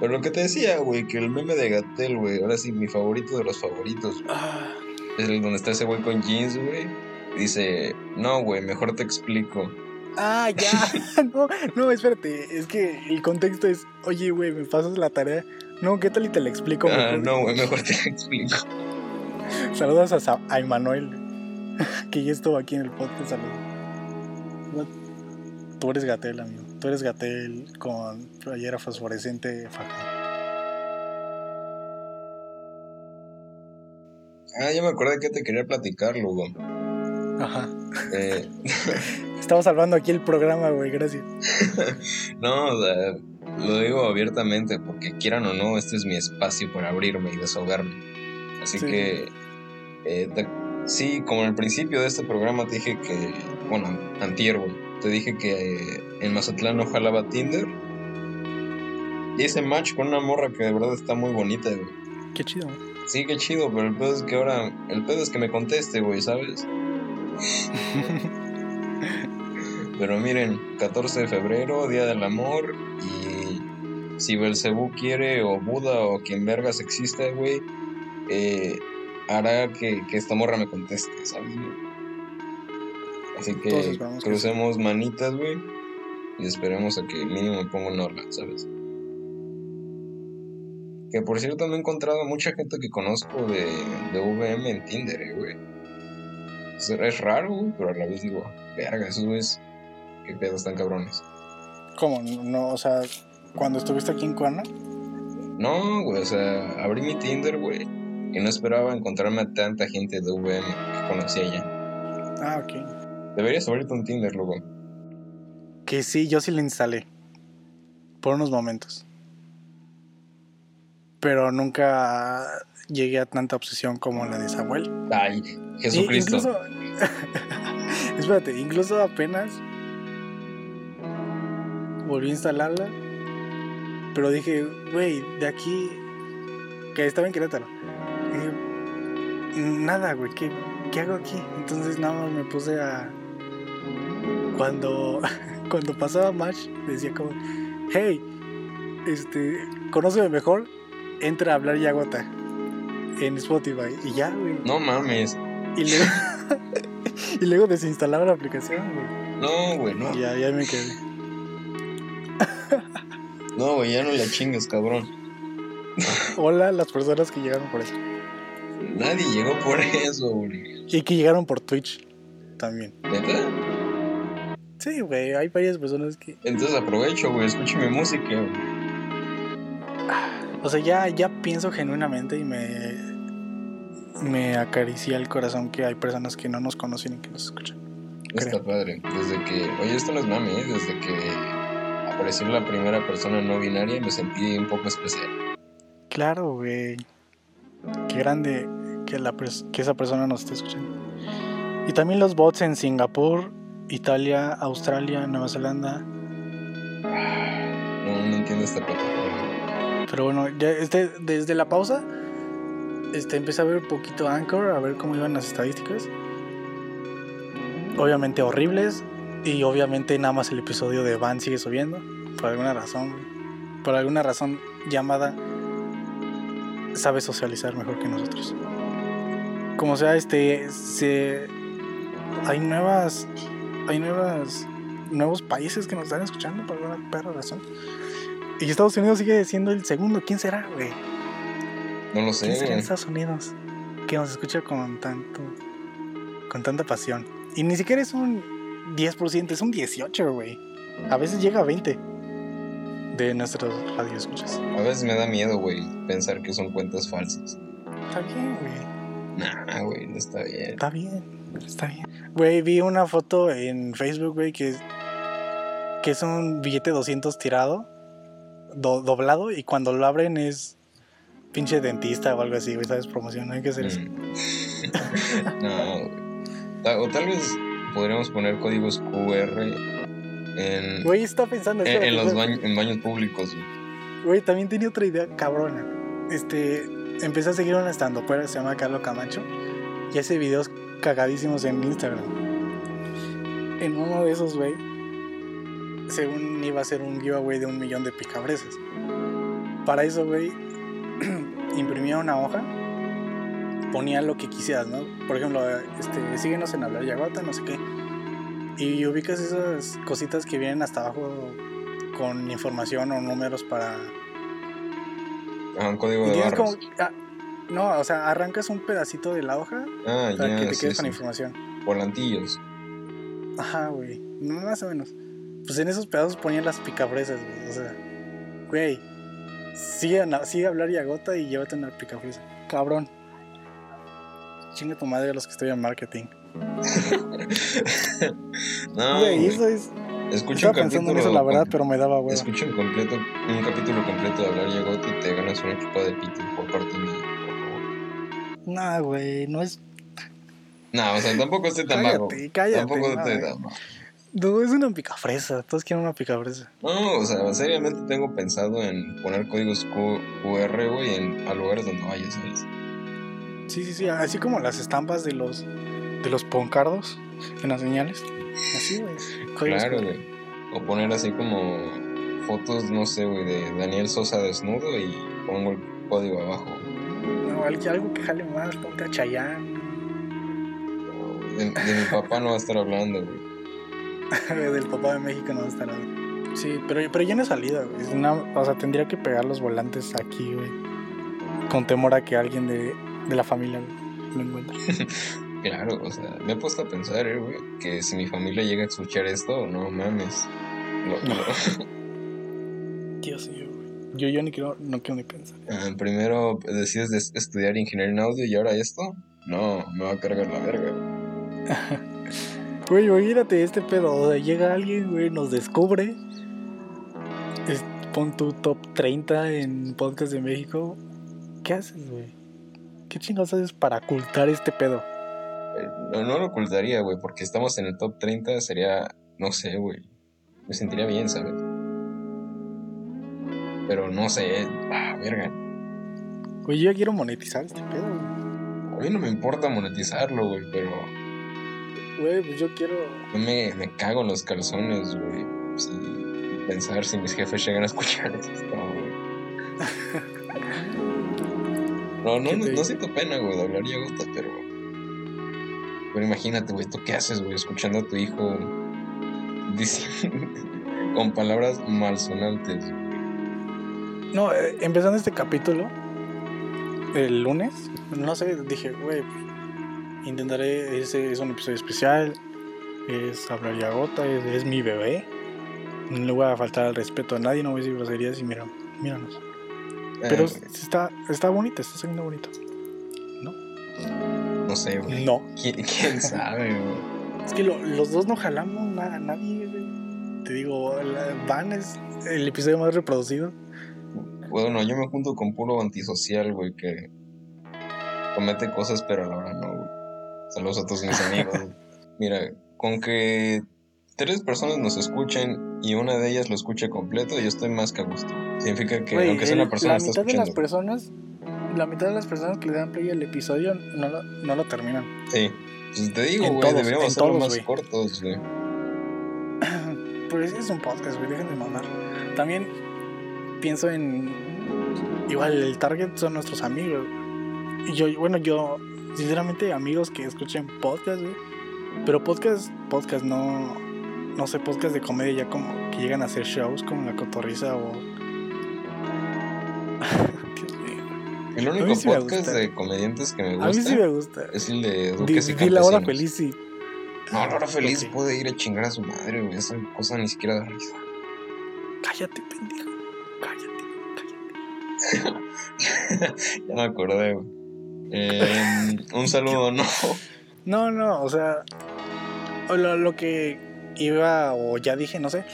Pero lo que te decía, güey, que el meme de Gatel, güey, ahora sí, mi favorito de los favoritos. Ah, Es el donde está ese güey con jeans, güey. Dice, no, güey, mejor te explico. Ah, ya. no, no, espérate. Es que el contexto es, oye, güey, ¿me pasas la tarea? No, ¿qué tal y te la explico? Ah, mejor? no, güey, mejor te explico. Saludos a, Sa- a Emanuel, que ya estuvo aquí en el podcast. Saludos. Tú eres Gatel, amigo. Tú eres Gatel con playera fosforescente. Ah, ya me acordé que te quería platicar, Lugo. Ajá. Eh, Estamos salvando aquí el programa, güey, gracias. no, o sea, lo digo abiertamente porque quieran o no, este es mi espacio para abrirme y desahogarme. Así Sí. que, eh, te- sí, como al principio de este programa te dije que, bueno, antier, güey, te dije que eh, en Mazatlán no jalaba Tinder. Hice match con una morra que de verdad está muy bonita, güey. Qué chido. Sí, qué chido, pero el pedo es que ahora. El pedo es que me conteste, güey, ¿sabes? pero miren, 14 de febrero, Día del Amor, y si Belcebú quiere, o Buda, o quien vergas exista, güey, eh, hará que, que esta morra me conteste, ¿sabes, güey? Así que crucemos manitas, güey, y esperemos a que mínimo me ponga un hola, ¿sabes? Que por cierto me he encontrado mucha gente que conozco de, de VM en Tinder, eh, güey. Es, es raro, güey, pero a la vez digo, verga, esos güeyes, qué pedos tan cabrones. ¿Cómo? No, o sea, cuando estuviste aquí en Cuerna. No, güey, o sea, abrí mi Tinder, güey, y no esperaba encontrarme a tanta gente de VM que conocía ya. Ah, ok. Deberías abrirte un Tinder, luego. Que sí, yo sí lo instalé. Por unos momentos. Pero nunca llegué a tanta obsesión como la de Samuel. Ay, Jesucristo. Incluso, espérate, incluso apenas volví a instalarla. Pero dije, güey, de aquí, que estaba en Querétaro. Dije, nada, güey, ¿qué, ¿qué hago aquí? Entonces nada más me puse a... Cuando, cuando pasaba Match, decía como, hey, este, conóceme mejor, entra a hablar y agota en Spotify. Y ya, güey. No mames. Y luego, y luego desinstalaba la aplicación, güey. No, güey, no. Ya, ya me quedé. No, güey, ya no la chingues, cabrón. Hola las personas que llegaron por eso. Nadie llegó por eso, güey. Y que llegaron por Twitch también. ¿Neta? Sí, güey, hay varias personas que... Entonces aprovecho, güey, escuche mi música, güey. O sea, ya, ya pienso genuinamente y me... Me acaricia el corazón que hay personas que no nos conocen y que nos escuchan. Está Creo. padre. Desde que. Oye, esto no es mame, ¿eh? Desde que apareció la primera persona no binaria me sentí un poco especial. Claro, güey. Qué grande que, la que esa persona nos esté escuchando. Y también los bots en Singapur, Italia, Australia, Nueva Zelanda. No, no entiendo esta plataforma. Pero bueno, ya este, desde la pausa este, empecé a ver un poquito Anchor, a ver cómo iban las estadísticas. Obviamente horribles. Y obviamente nada más el episodio de Van sigue subiendo. Por alguna razón. Por alguna razón llamada sabe socializar mejor que nosotros. Como sea, este se hay nuevas hay nuevas nuevos países que nos están escuchando por alguna perra razón. Y Estados Unidos sigue siendo el segundo. ¿Quién será, güey? No lo ¿Quién sé, será en. Estados Unidos? Que nos escucha con tanto con tanta pasión. Y ni siquiera es un 10%, es un 18, güey. A veces llega a 20 de nuestros radioescuchas. A veces me da miedo, güey, pensar que son cuentas falsas. Está bien, güey. Nah, güey, no está bien. Está bien, está bien. Güey, vi una foto en Facebook, güey, que, que es un billete 200 tirado, do- doblado, y cuando lo abren es pinche dentista o algo así, güey, ¿sabes? Promoción, no hay que hacer eso. Mm. no, O tal vez podríamos poner códigos QR en, Güey, está pensando en, en los baños, en baños públicos, güey. Güey, también tenía otra idea cabrona. Este, empecé a seguir una estando que se llama Carlos Camacho y hace videos cagadísimos en Instagram. En uno de esos, güey, según iba a ser un giveaway de un millón de picabresas. Para eso, güey, imprimía una hoja, ponía lo que quisieras, ¿no? Por ejemplo, este, síguenos en hablar Yagota, no sé qué. Y ubicas esas cositas que vienen hasta abajo con información o números para Ah, un código de barras. como- ah, no, o sea, arrancas un pedacito de la hoja Ah, para ya, que te sí, quedes con información. Volantillos. Ajá, güey. Más o menos. Pues en esos pedazos ponían las picafresas, güey. O sea, güey. Sigue a, sigue a hablar y agota y llévate una picafresa. Cabrón. Chinga tu madre a los que estudian marketing. No, Güey, eso es. Escucha un Estaba pensando en eso, la verdad, pero me daba hueva. Escucha un completo, un capítulo completo de hablar Yagoto y te ganas una chupa de pito por parte mía, por favor. Nah, güey, no es. No, o sea, tampoco estoy tan. Cállate, cállate. Tampoco no, estoy tan. No, es una picafresa. Todos quieren una picafresa. No, o sea, seriamente tengo pensado en poner códigos QR, güey, en, a lugares donde vayas, ¿sabes? Sí, sí, sí. Así como las estampas de los de los poncardos en las señales. Así, güey. Claro, güey. O poner así como fotos, no sé, güey, de Daniel Sosa desnudo y pongo el código abajo. No, algo, algo que jale más. Ponte a Chayanne. De, de mi papá no va a estar hablando, güey. Del papá de México no va a estar ahí. Sí, pero, pero ya no es salida, güey. Es una- o sea, tendría que pegar los volantes aquí, güey. Con temor a que alguien de, de la familia lo encuentre. Claro, o sea, me he puesto a pensar, eh, güey, que si mi familia llega a escuchar esto, no mames. Lo- lo- Dios mío, güey. Yo, yo ni quiero, no quiero ni pensar. Ah, primero decides de estudiar ingeniería en audio y ahora esto. No, me va a cargar la verga. güey. Güey, imagínate este pedo. O sea, llega alguien, güey, nos descubre. es- pon tu top 30 en podcast de México. ¿Qué haces, güey? ¿Qué chingados haces para ocultar este pedo? Eh, No, no lo ocultaría, güey, porque estamos en el top 30, sería, no sé, güey. Me sentiría bien, ¿sabes? Pero no sé, ah, verga. Güey, yo ya quiero monetizar este pedo, güey. A mí no me importa monetizarlo, güey, pero Güey, pues yo quiero. yo me, me cago en los calzones, güey. Sí, pensar si mis jefes llegan a escuchar esto, güey. No, no, ¿Qué no, no siento pena, güey, de hablar ya gusta, pero. Pero imagínate, güey, ¿tú qué haces, güey? Escuchando a tu hijo diciendo con palabras malsonantes. No, eh, empezando este capítulo, el lunes, no sé, dije, güey, pues, intentaré, ese es un episodio especial, es hablar ya gota, es, es mi bebé, no le voy a faltar al respeto a nadie, no voy a decir groserías y mira, míranos. Pero Eh, sí está, está bonito, está saliendo bonito. no sé, güey. No, ¿Quién, quién sabe, güey? es que lo- los dos no jalamos nada, nadie, güey. Te digo, Van es el episodio más reproducido. Bueno, yo me junto con puro antisocial, güey, que comete cosas, pero a la hora no, güey. Saludos a todos mis amigos. Mira, con que tres personas nos escuchen y una de ellas lo escuche completo, yo estoy más que a gusto. Significa que aunque sea el- una persona la está mitad de las personas, la mitad de las personas que le dan play al episodio no lo, no lo terminan. Sí. Pues te digo, güey, deberíamos hacerlo todos, más cortos, güey. Pues es un podcast, güey, dejen de mamar. También pienso en. Igual el target son nuestros amigos. Y yo, bueno, yo, sinceramente, amigos que escuchen podcast, güey. Pero podcast, podcast no. No sé, podcast de comedia ya como que llegan a hacer shows como La Cotorriza o. El único sí podcast gusta. de comediantes que me A mí gusta sí me gusta. es el de Di, Duques y di la hora feliz y. No, la hora feliz Ok. puede ir a chingar a su madre, güey. Esa cosa ni siquiera da risa. Cállate, pendejo. Cállate, cállate. ya me acordé, güey. Eh, un saludo, no. No, no, o sea, lo, lo que iba o ya dije, no sé.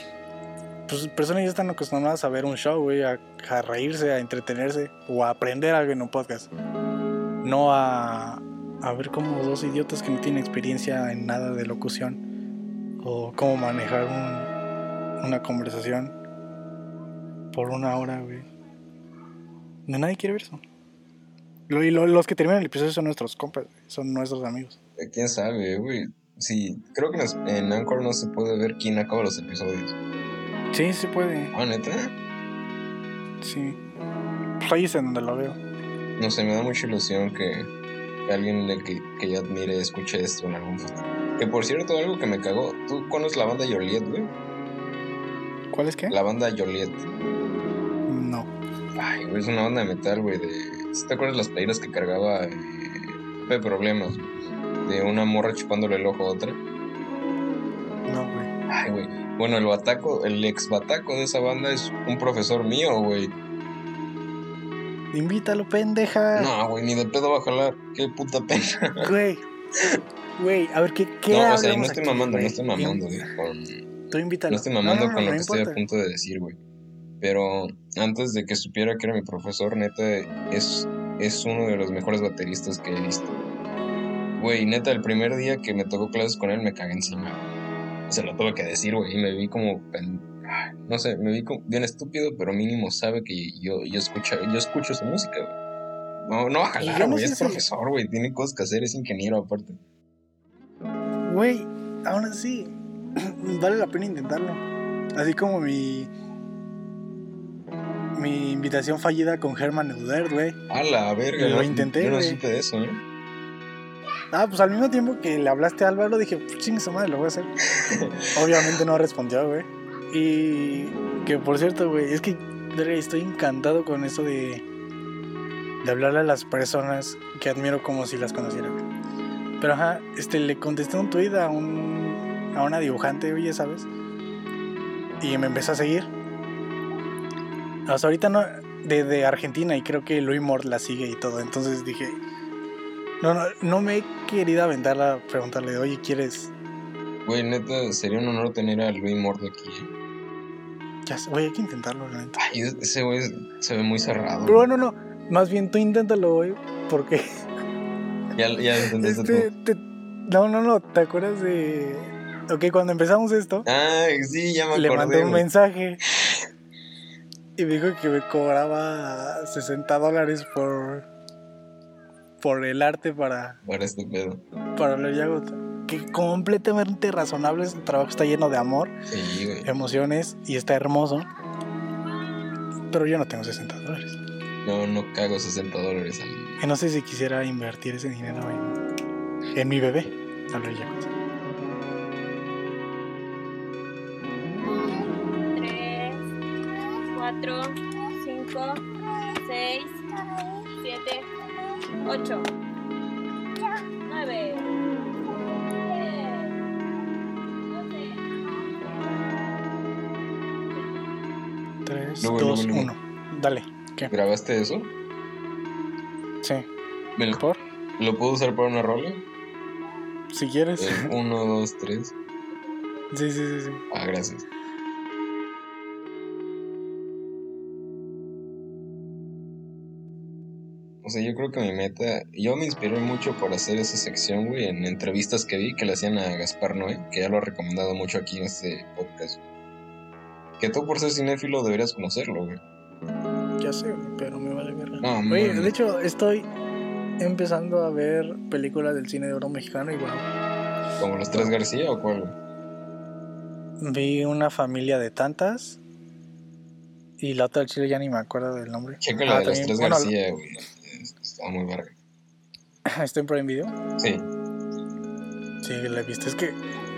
Pues personas ya están acostumbradas a ver un show, güey, a, a reírse, a entretenerse o a aprender algo en un podcast. No a, a ver como dos idiotas que no tienen experiencia en nada de locución o cómo manejar un- una conversación por una hora, güey. No, nadie quiere ver eso. Lo- y lo- los que terminan el episodio son nuestros compas, son nuestros amigos. Eh, ¿Quién sabe, güey? Sí, creo que en, Anchor no se puede ver quién acaba los episodios. Sí, sí puede. Ah, neta. Sí. Pues ahí es en donde lo veo. No sé, me da mucha ilusión que, que alguien que, que yo admire escuche esto en algún futuro. Que por cierto, algo que me cagó. ¿Tú conoces la banda Joliet, güey? ¿Cuál es qué? La banda Joliet. No. Ay, güey, es una banda de metal, güey. De... ¿sí ¿Te acuerdas las playeras que cargaba eh, Pepe Problemas? De una morra chupándole el ojo a otra. No, güey. Ay, güey. Bueno, el bataco, el ex bataco de esa banda es un profesor mío, güey. Invítalo, pendeja. No, güey, ni de pedo va a jalar. Qué puta pena. Güey. Güey, a ver, ¿qué, qué No, o sea, no estoy aquí, mamando, no estoy mamando, güey. Con... Tú invítalo. No estoy mamando No, no, con no, lo que estoy a punto de decir, güey. Pero antes de que supiera que era mi profesor, neta, es, es uno de los mejores bateristas que he visto. Güey, neta, el primer día que me tocó clases con él me cagué encima. Se lo tuve que decir, güey, y me vi como... ay, No sé, me vi como bien estúpido, pero mínimo sabe que yo, yo, escucho, yo escucho su música, güey. No, no no güey, sé es si- profesor, güey, tiene cosas que hacer, es ingeniero aparte. Güey, aún así, vale la pena intentarlo. Así como mi. Mi invitación fallida con Herman Eudert, güey. A la verga, Lo intenté, Yo no supe de eso, ¿eh? Ah, pues al mismo tiempo que le hablaste a Álvaro, dije, pues chingue su madre, lo voy a hacer. Obviamente no respondió, güey. Y que por cierto, güey, es que estoy encantado con eso de, de hablarle a las personas que admiro como si las conociera, güey. Pero ajá, este, le contesté un tweet a, un, a una dibujante, oye, ¿sabes? Y me empezó a seguir. Ahorita no, de, de Argentina, y creo que Luis Mort la sigue y todo. Entonces dije, no, no, no me he querido aventar a preguntarle, oye, ¿quieres? Güey, neta, sería un honor tener a Luis Mordo aquí, ¿eh? Ya sé, güey, hay que intentarlo, la neta. Ay, ese güey se ve muy cerrado. Pero bueno, no, más bien tú inténtalo, güey, porque Ya, ya lo entendiste este, tú. te- no, no, no, ¿te acuerdas de...? Ok, cuando empezamos esto, Ay, sí, ya me le acordé, mandé un güey. mensaje y dijo que me cobraba 60 dólares por, por el arte para, Para este pedo. para leer Yago. Que completamente razonable, su trabajo está lleno de amor, Sí, güey. emociones y está hermoso. Pero yo no tengo 60 dólares. No, no cago 60 dólares al Y no sé si quisiera invertir ese dinero en, en mi bebé. Leer Yago. 4, 5, 6, 7, 8, 9. 3, 2, 1. Dale. ¿Grabaste eso? Sí. ¿Me lo, puedo usar para una rola? Si quieres. 1, 2, 3. Sí, sí, sí, sí. Ah, gracias. O sea, yo creo que mi meta. Yo me inspiré mucho por hacer esa sección, güey, en entrevistas que vi que le hacían a Gaspar Noé, que ya lo ha recomendado mucho aquí en este podcast. Que tú, por ser cinéfilo, deberías conocerlo, güey. Ya sé, pero me vale verga. No, mames. de hecho, estoy empezando a ver películas del cine de oro mexicano y bueno, ¿Como los tres García o cuál? güey? vi una familia de tantas y la otra del chile ya ni me acuerdo del nombre. Checa la Ah, de los también, tres bueno, García, güey. Está muy verga. Está en Prime Video. Sí. Sí, la he visto. Es que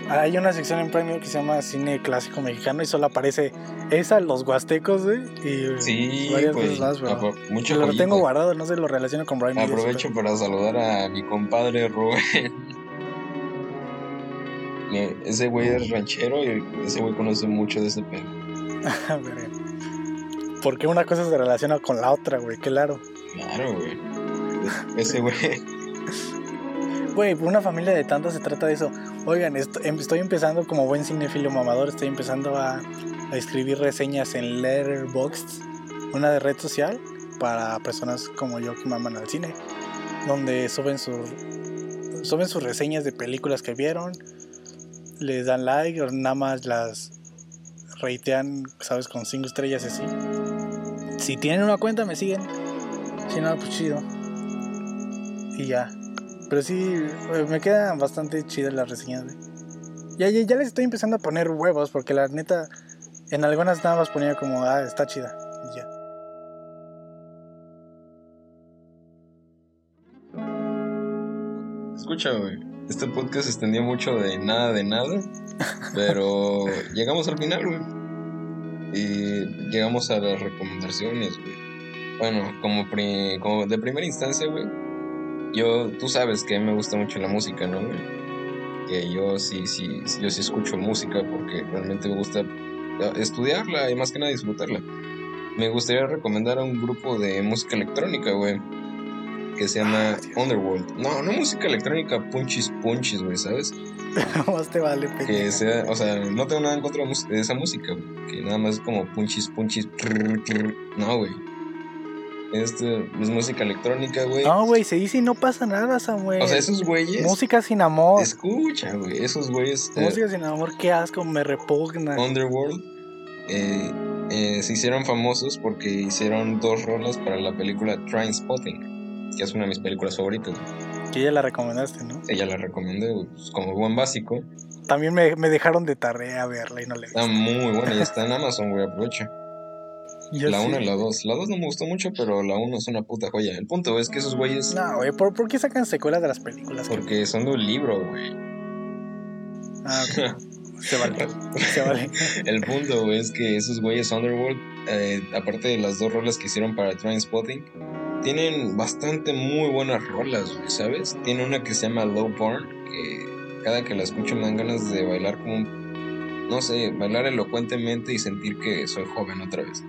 hay una sección en Prime Video que se llama Cine Clásico Mexicano y solo aparece esa, los huastecos, güey, y Sí, varias güey. cosas más, pero mucho lo joyita. tengo guardado, no sé, lo relaciono con Prime Video. Aprovecho para saludar a mi compadre Rubén. Ese güey es ranchero y ese güey conoce mucho de ese pedo. Porque una cosa se relaciona con la otra, güey, claro. Claro, güey. Ese güey. Güey, una familia de tantas se trata de eso. Oigan, em- estoy empezando como buen cinefilo mamador, estoy empezando a, escribir reseñas en Letterboxd, una de red social para personas como yo que maman al cine, donde suben sus reseñas de películas que vieron, les dan like o nada más las reitean, sabes, con cinco estrellas así. Si tienen una cuenta me siguen, si no, pues chido. Y ya. Pero sí, eh, me quedan bastante chidas las reseñas, güey. Ya, ya, ya les estoy empezando a poner huevos porque la neta, en algunas nada más ponía como, ah, está chida. Y ya. Escucha, güey. Este podcast se extendió mucho de nada de nada. Pero llegamos al final, güey. Y llegamos a las recomendaciones, güey. Bueno, como, pri- como de primera instancia, güey. Yo, tú sabes que a mí me gusta mucho la música, ¿no? Que yo sí, sí, yo sí escucho música porque realmente me gusta eh, estudiarla y más que nada disfrutarla. Me gustaría recomendar a un grupo de música electrónica, güey. Que se llama Underworld. No, no música electrónica punchis punchis, güey, ¿sabes? Más te vale, Que pendejo. sea, o sea, no tengo nada en contra de esa música, güey. Que nada más es como punchis punchis. trrr, trrr. No, güey. Este, es música electrónica, güey. No, güey, se dice y no pasa nada, Samuel. O sea, esos güeyes. Música sin amor. Escucha, güey. Esos güeyes. eh, Música sin amor, qué asco, me repugna. Underworld eh, eh, se hicieron famosos porque hicieron dos rolas para la película Trainspotting, que es una de mis películas favoritas. Que ya la recomendaste, ¿no? Ella la recomendé pues, como buen básico. También me, me dejaron de tarea verla y no le. Está muy buena y está en Amazon, güey, aprovecha. Yo La sí. 1 y la 2. La 2 no me gustó mucho, pero la 1 es una puta joya. El punto es que esos güeyes, No, güey, ¿por, por qué sacan secuelas de las películas? porque son de un libro, güey. Ah, ok. Se vale. Se vale. El punto, güey, es que esos güeyes Underworld, eh, aparte de las dos rolas que hicieron para Trainspotting, tienen bastante muy buenas rolas, güey, ¿sabes? Tiene una que se llama Low Barn, que cada que la escucho me dan ganas de bailar como un, no sé, bailar elocuentemente y sentir que soy joven otra vez.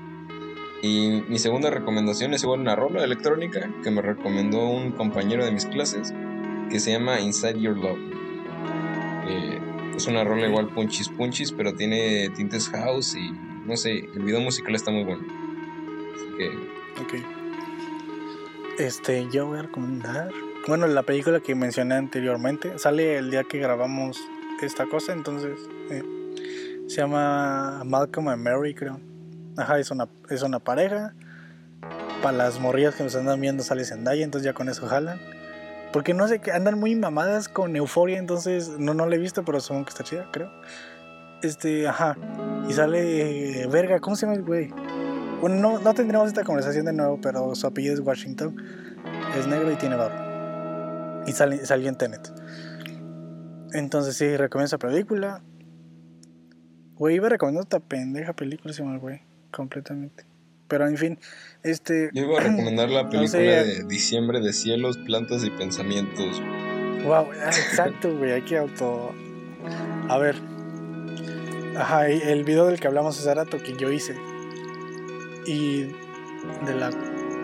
Y mi segunda recomendación es igual una rola electrónica que me recomendó un compañero de mis clases que se llama Inside Your Love. Eh, es una rola igual punchis punchis, pero tiene tintes house y no sé, el video musical está muy bueno. Así que Ok. Este, yo voy a recomendar. Bueno, la película que mencioné anteriormente sale el día que grabamos esta cosa, entonces eh, se llama Malcolm and Mary, creo. Ajá, es una, es una pareja. Para las morrillas que nos andan viendo sale Zendaya, entonces ya con eso jalan. Porque no sé, que andan muy mamadas con euforia, entonces no, no la he visto, pero supongo que está chida, creo. Este, ajá. Y sale, eh, verga, ¿cómo se llama el güey? Bueno, no, no tendremos esta conversación de nuevo, pero su apellido es Washington. Es negro y tiene barba. Y sale, salió en Tenet. Entonces sí, recomiendo esa película. Güey, iba recomendando esta pendeja película, se llama güey. Completamente. Pero en fin, este... yo iba a recomendar la No película sé, de Diciembre de Cielos, Plantas y Pensamientos. Wow, ah, exacto, güey, hay que auto... A ver. Ajá, el video del que hablamos hace rato que yo hice. Y de la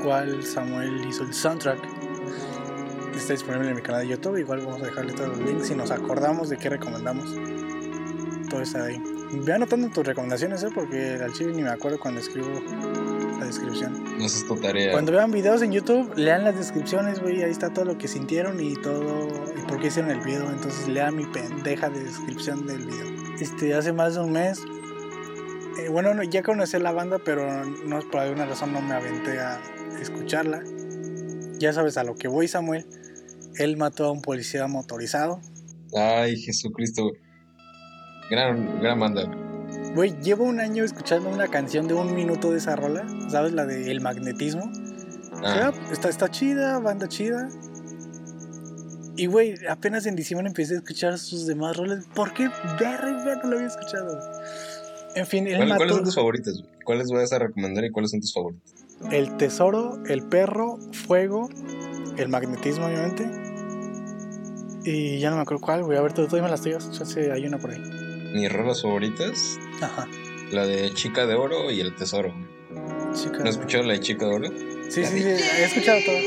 cual Samuel hizo el soundtrack. Está disponible en mi canal de YouTube. Igual vamos a dejarle todos los links si nos acordamos de qué recomendamos. Todo está ahí. Ve anotando tus recomendaciones, ¿eh? porque al chile ni me acuerdo cuando escribo la descripción. No es tu tarea. Cuando vean videos en YouTube, lean las descripciones, güey. Ahí está todo lo que sintieron y todo. y por qué hicieron el video. Entonces lean mi pendeja de descripción del video. Este, hace más de un mes. eh, bueno, no, ya conocí la banda, pero no, por alguna razón no me aventé a escucharla. Ya sabes a lo que voy, Samuel. Él mató a un policía motorizado. Ay, Jesucristo. güey. Gran, gran banda. güey. Güey, llevo un año escuchando una canción de un minuto de esa rola. ¿Sabes? La de El Magnetismo. Ah, Ya, está, está chida, banda chida. Y güey, apenas en diciembre empecé a escuchar sus demás roles. ¿Por qué verga no lo había escuchado? En fin, él ¿cuál- ¿Cuáles son tus favoritas? güey? ¿Cuáles vas a recomendar y cuáles son tus favoritas? el tesoro, el perro, fuego, el magnetismo, obviamente. Y ya no me acuerdo cuál, voy a ver, tú, tú dime las tuyas. Sé, hay una por ahí. Mis rolas favoritas, Ajá. la de Chica de Oro y El Tesoro. Chica. ¿No has escuchado la de Chica de Oro? Sí, sí, sí, he escuchado todo.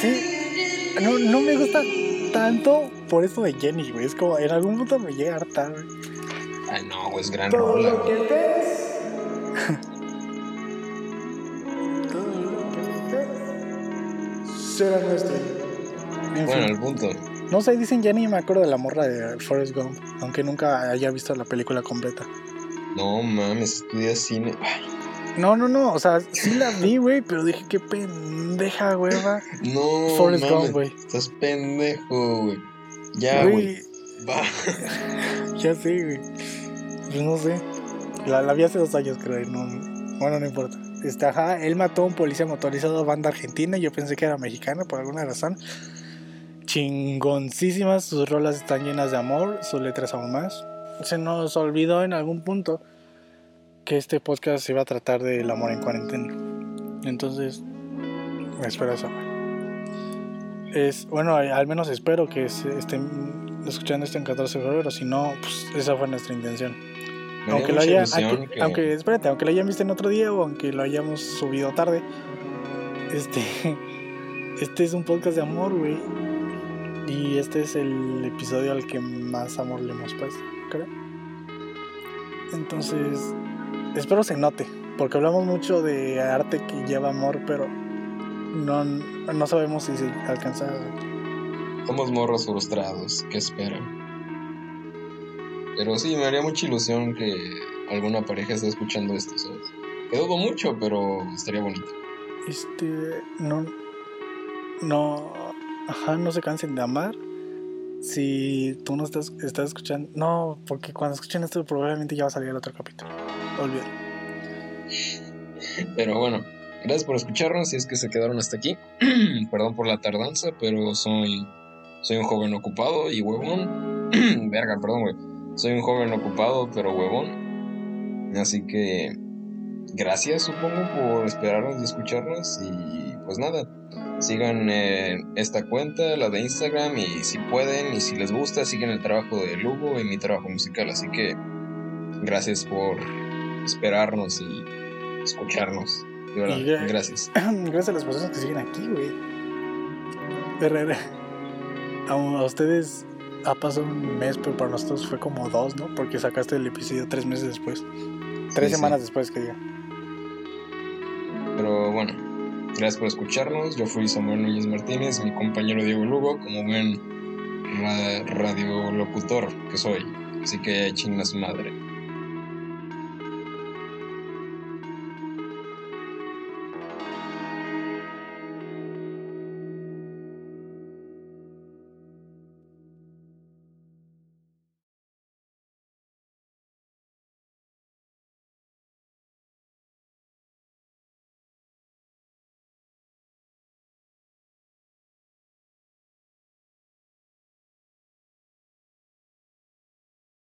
Sí, no, no me gusta tanto por esto de Jenny, güey. Es como, en algún punto me llega a hartar, güey. Ay, no, güey, es gran Todo rola. lo que ves. Todo lo que ves será nuestro. En Bueno, fin. el punto. No sé, dicen Jenny y me acuerdo de la morra de Forrest Gump, aunque nunca haya visto la película completa. No mames, estudias cine. Ay, No, no, no, o sea, sí la vi, güey, pero dije, qué pendeja, hueva. no, Forrest mames. Gump, güey. Estás pendejo, güey. Ya, güey. Va. ya sé, güey. Pues no sé. La, la vi hace dos años, creo, no, bueno, no importa. Este, ajá, él mató a un policía motorizado banda argentina, yo pensé que era mexicana por alguna razón. Chingoncísimas, sus rolas están llenas de amor, sus letras aún más. Se nos olvidó en algún punto que este podcast se iba a tratar del amor en cuarentena. Entonces, espero eso. Es, bueno, al menos espero que estén escuchando esto en 14 de febrero, si no, pues esa fue nuestra intención. Me Aunque lo, haya, aunque, que- aunque, espérate, aunque lo hayan visto en otro día o aunque lo hayamos subido tarde, este, este es un podcast de amor, güey. Y este es el episodio al que más amor le hemos puesto, creo. Entonces, espero se note, porque hablamos mucho de arte que lleva amor, pero no, no sabemos si se alcanza. Somos morros frustrados, ¿qué esperan? Pero sí, me haría mucha ilusión que alguna pareja esté escuchando esto, ¿sabes? Que dudo mucho, pero estaría bonito. Este. No. No. Ajá, no se cansen de amar. Si tú no estás, estás escuchando. No, porque cuando escuchen esto, probablemente ya va a salir el otro capítulo. Olvídalo. Pero bueno, gracias por escucharnos si es que se quedaron hasta aquí. Perdón por la tardanza, pero soy, soy un joven ocupado y huevón. Verga, perdón, güey. Soy un joven ocupado, pero huevón. Así que gracias, supongo, por esperarnos y escucharnos. Y pues nada, sigan eh, esta cuenta, la de Instagram, y si pueden y si les gusta, sigan el trabajo de Lugo y mi trabajo musical. Así que gracias por esperarnos y escucharnos. De verdad, Y gracias. Gracias a las personas que siguen aquí, güey. Herrera. A, ustedes ha pasado un mes, pero para nosotros fue como dos, ¿no? Porque sacaste el episodio tres meses después. Tres Sí, sí. semanas después, que diga. Pero bueno, gracias por escucharnos. Yo fui Samuel Núñez Martínez, mi compañero Diego Lugo, como buen ra- radiolocutor que soy. Así que chinga su madre.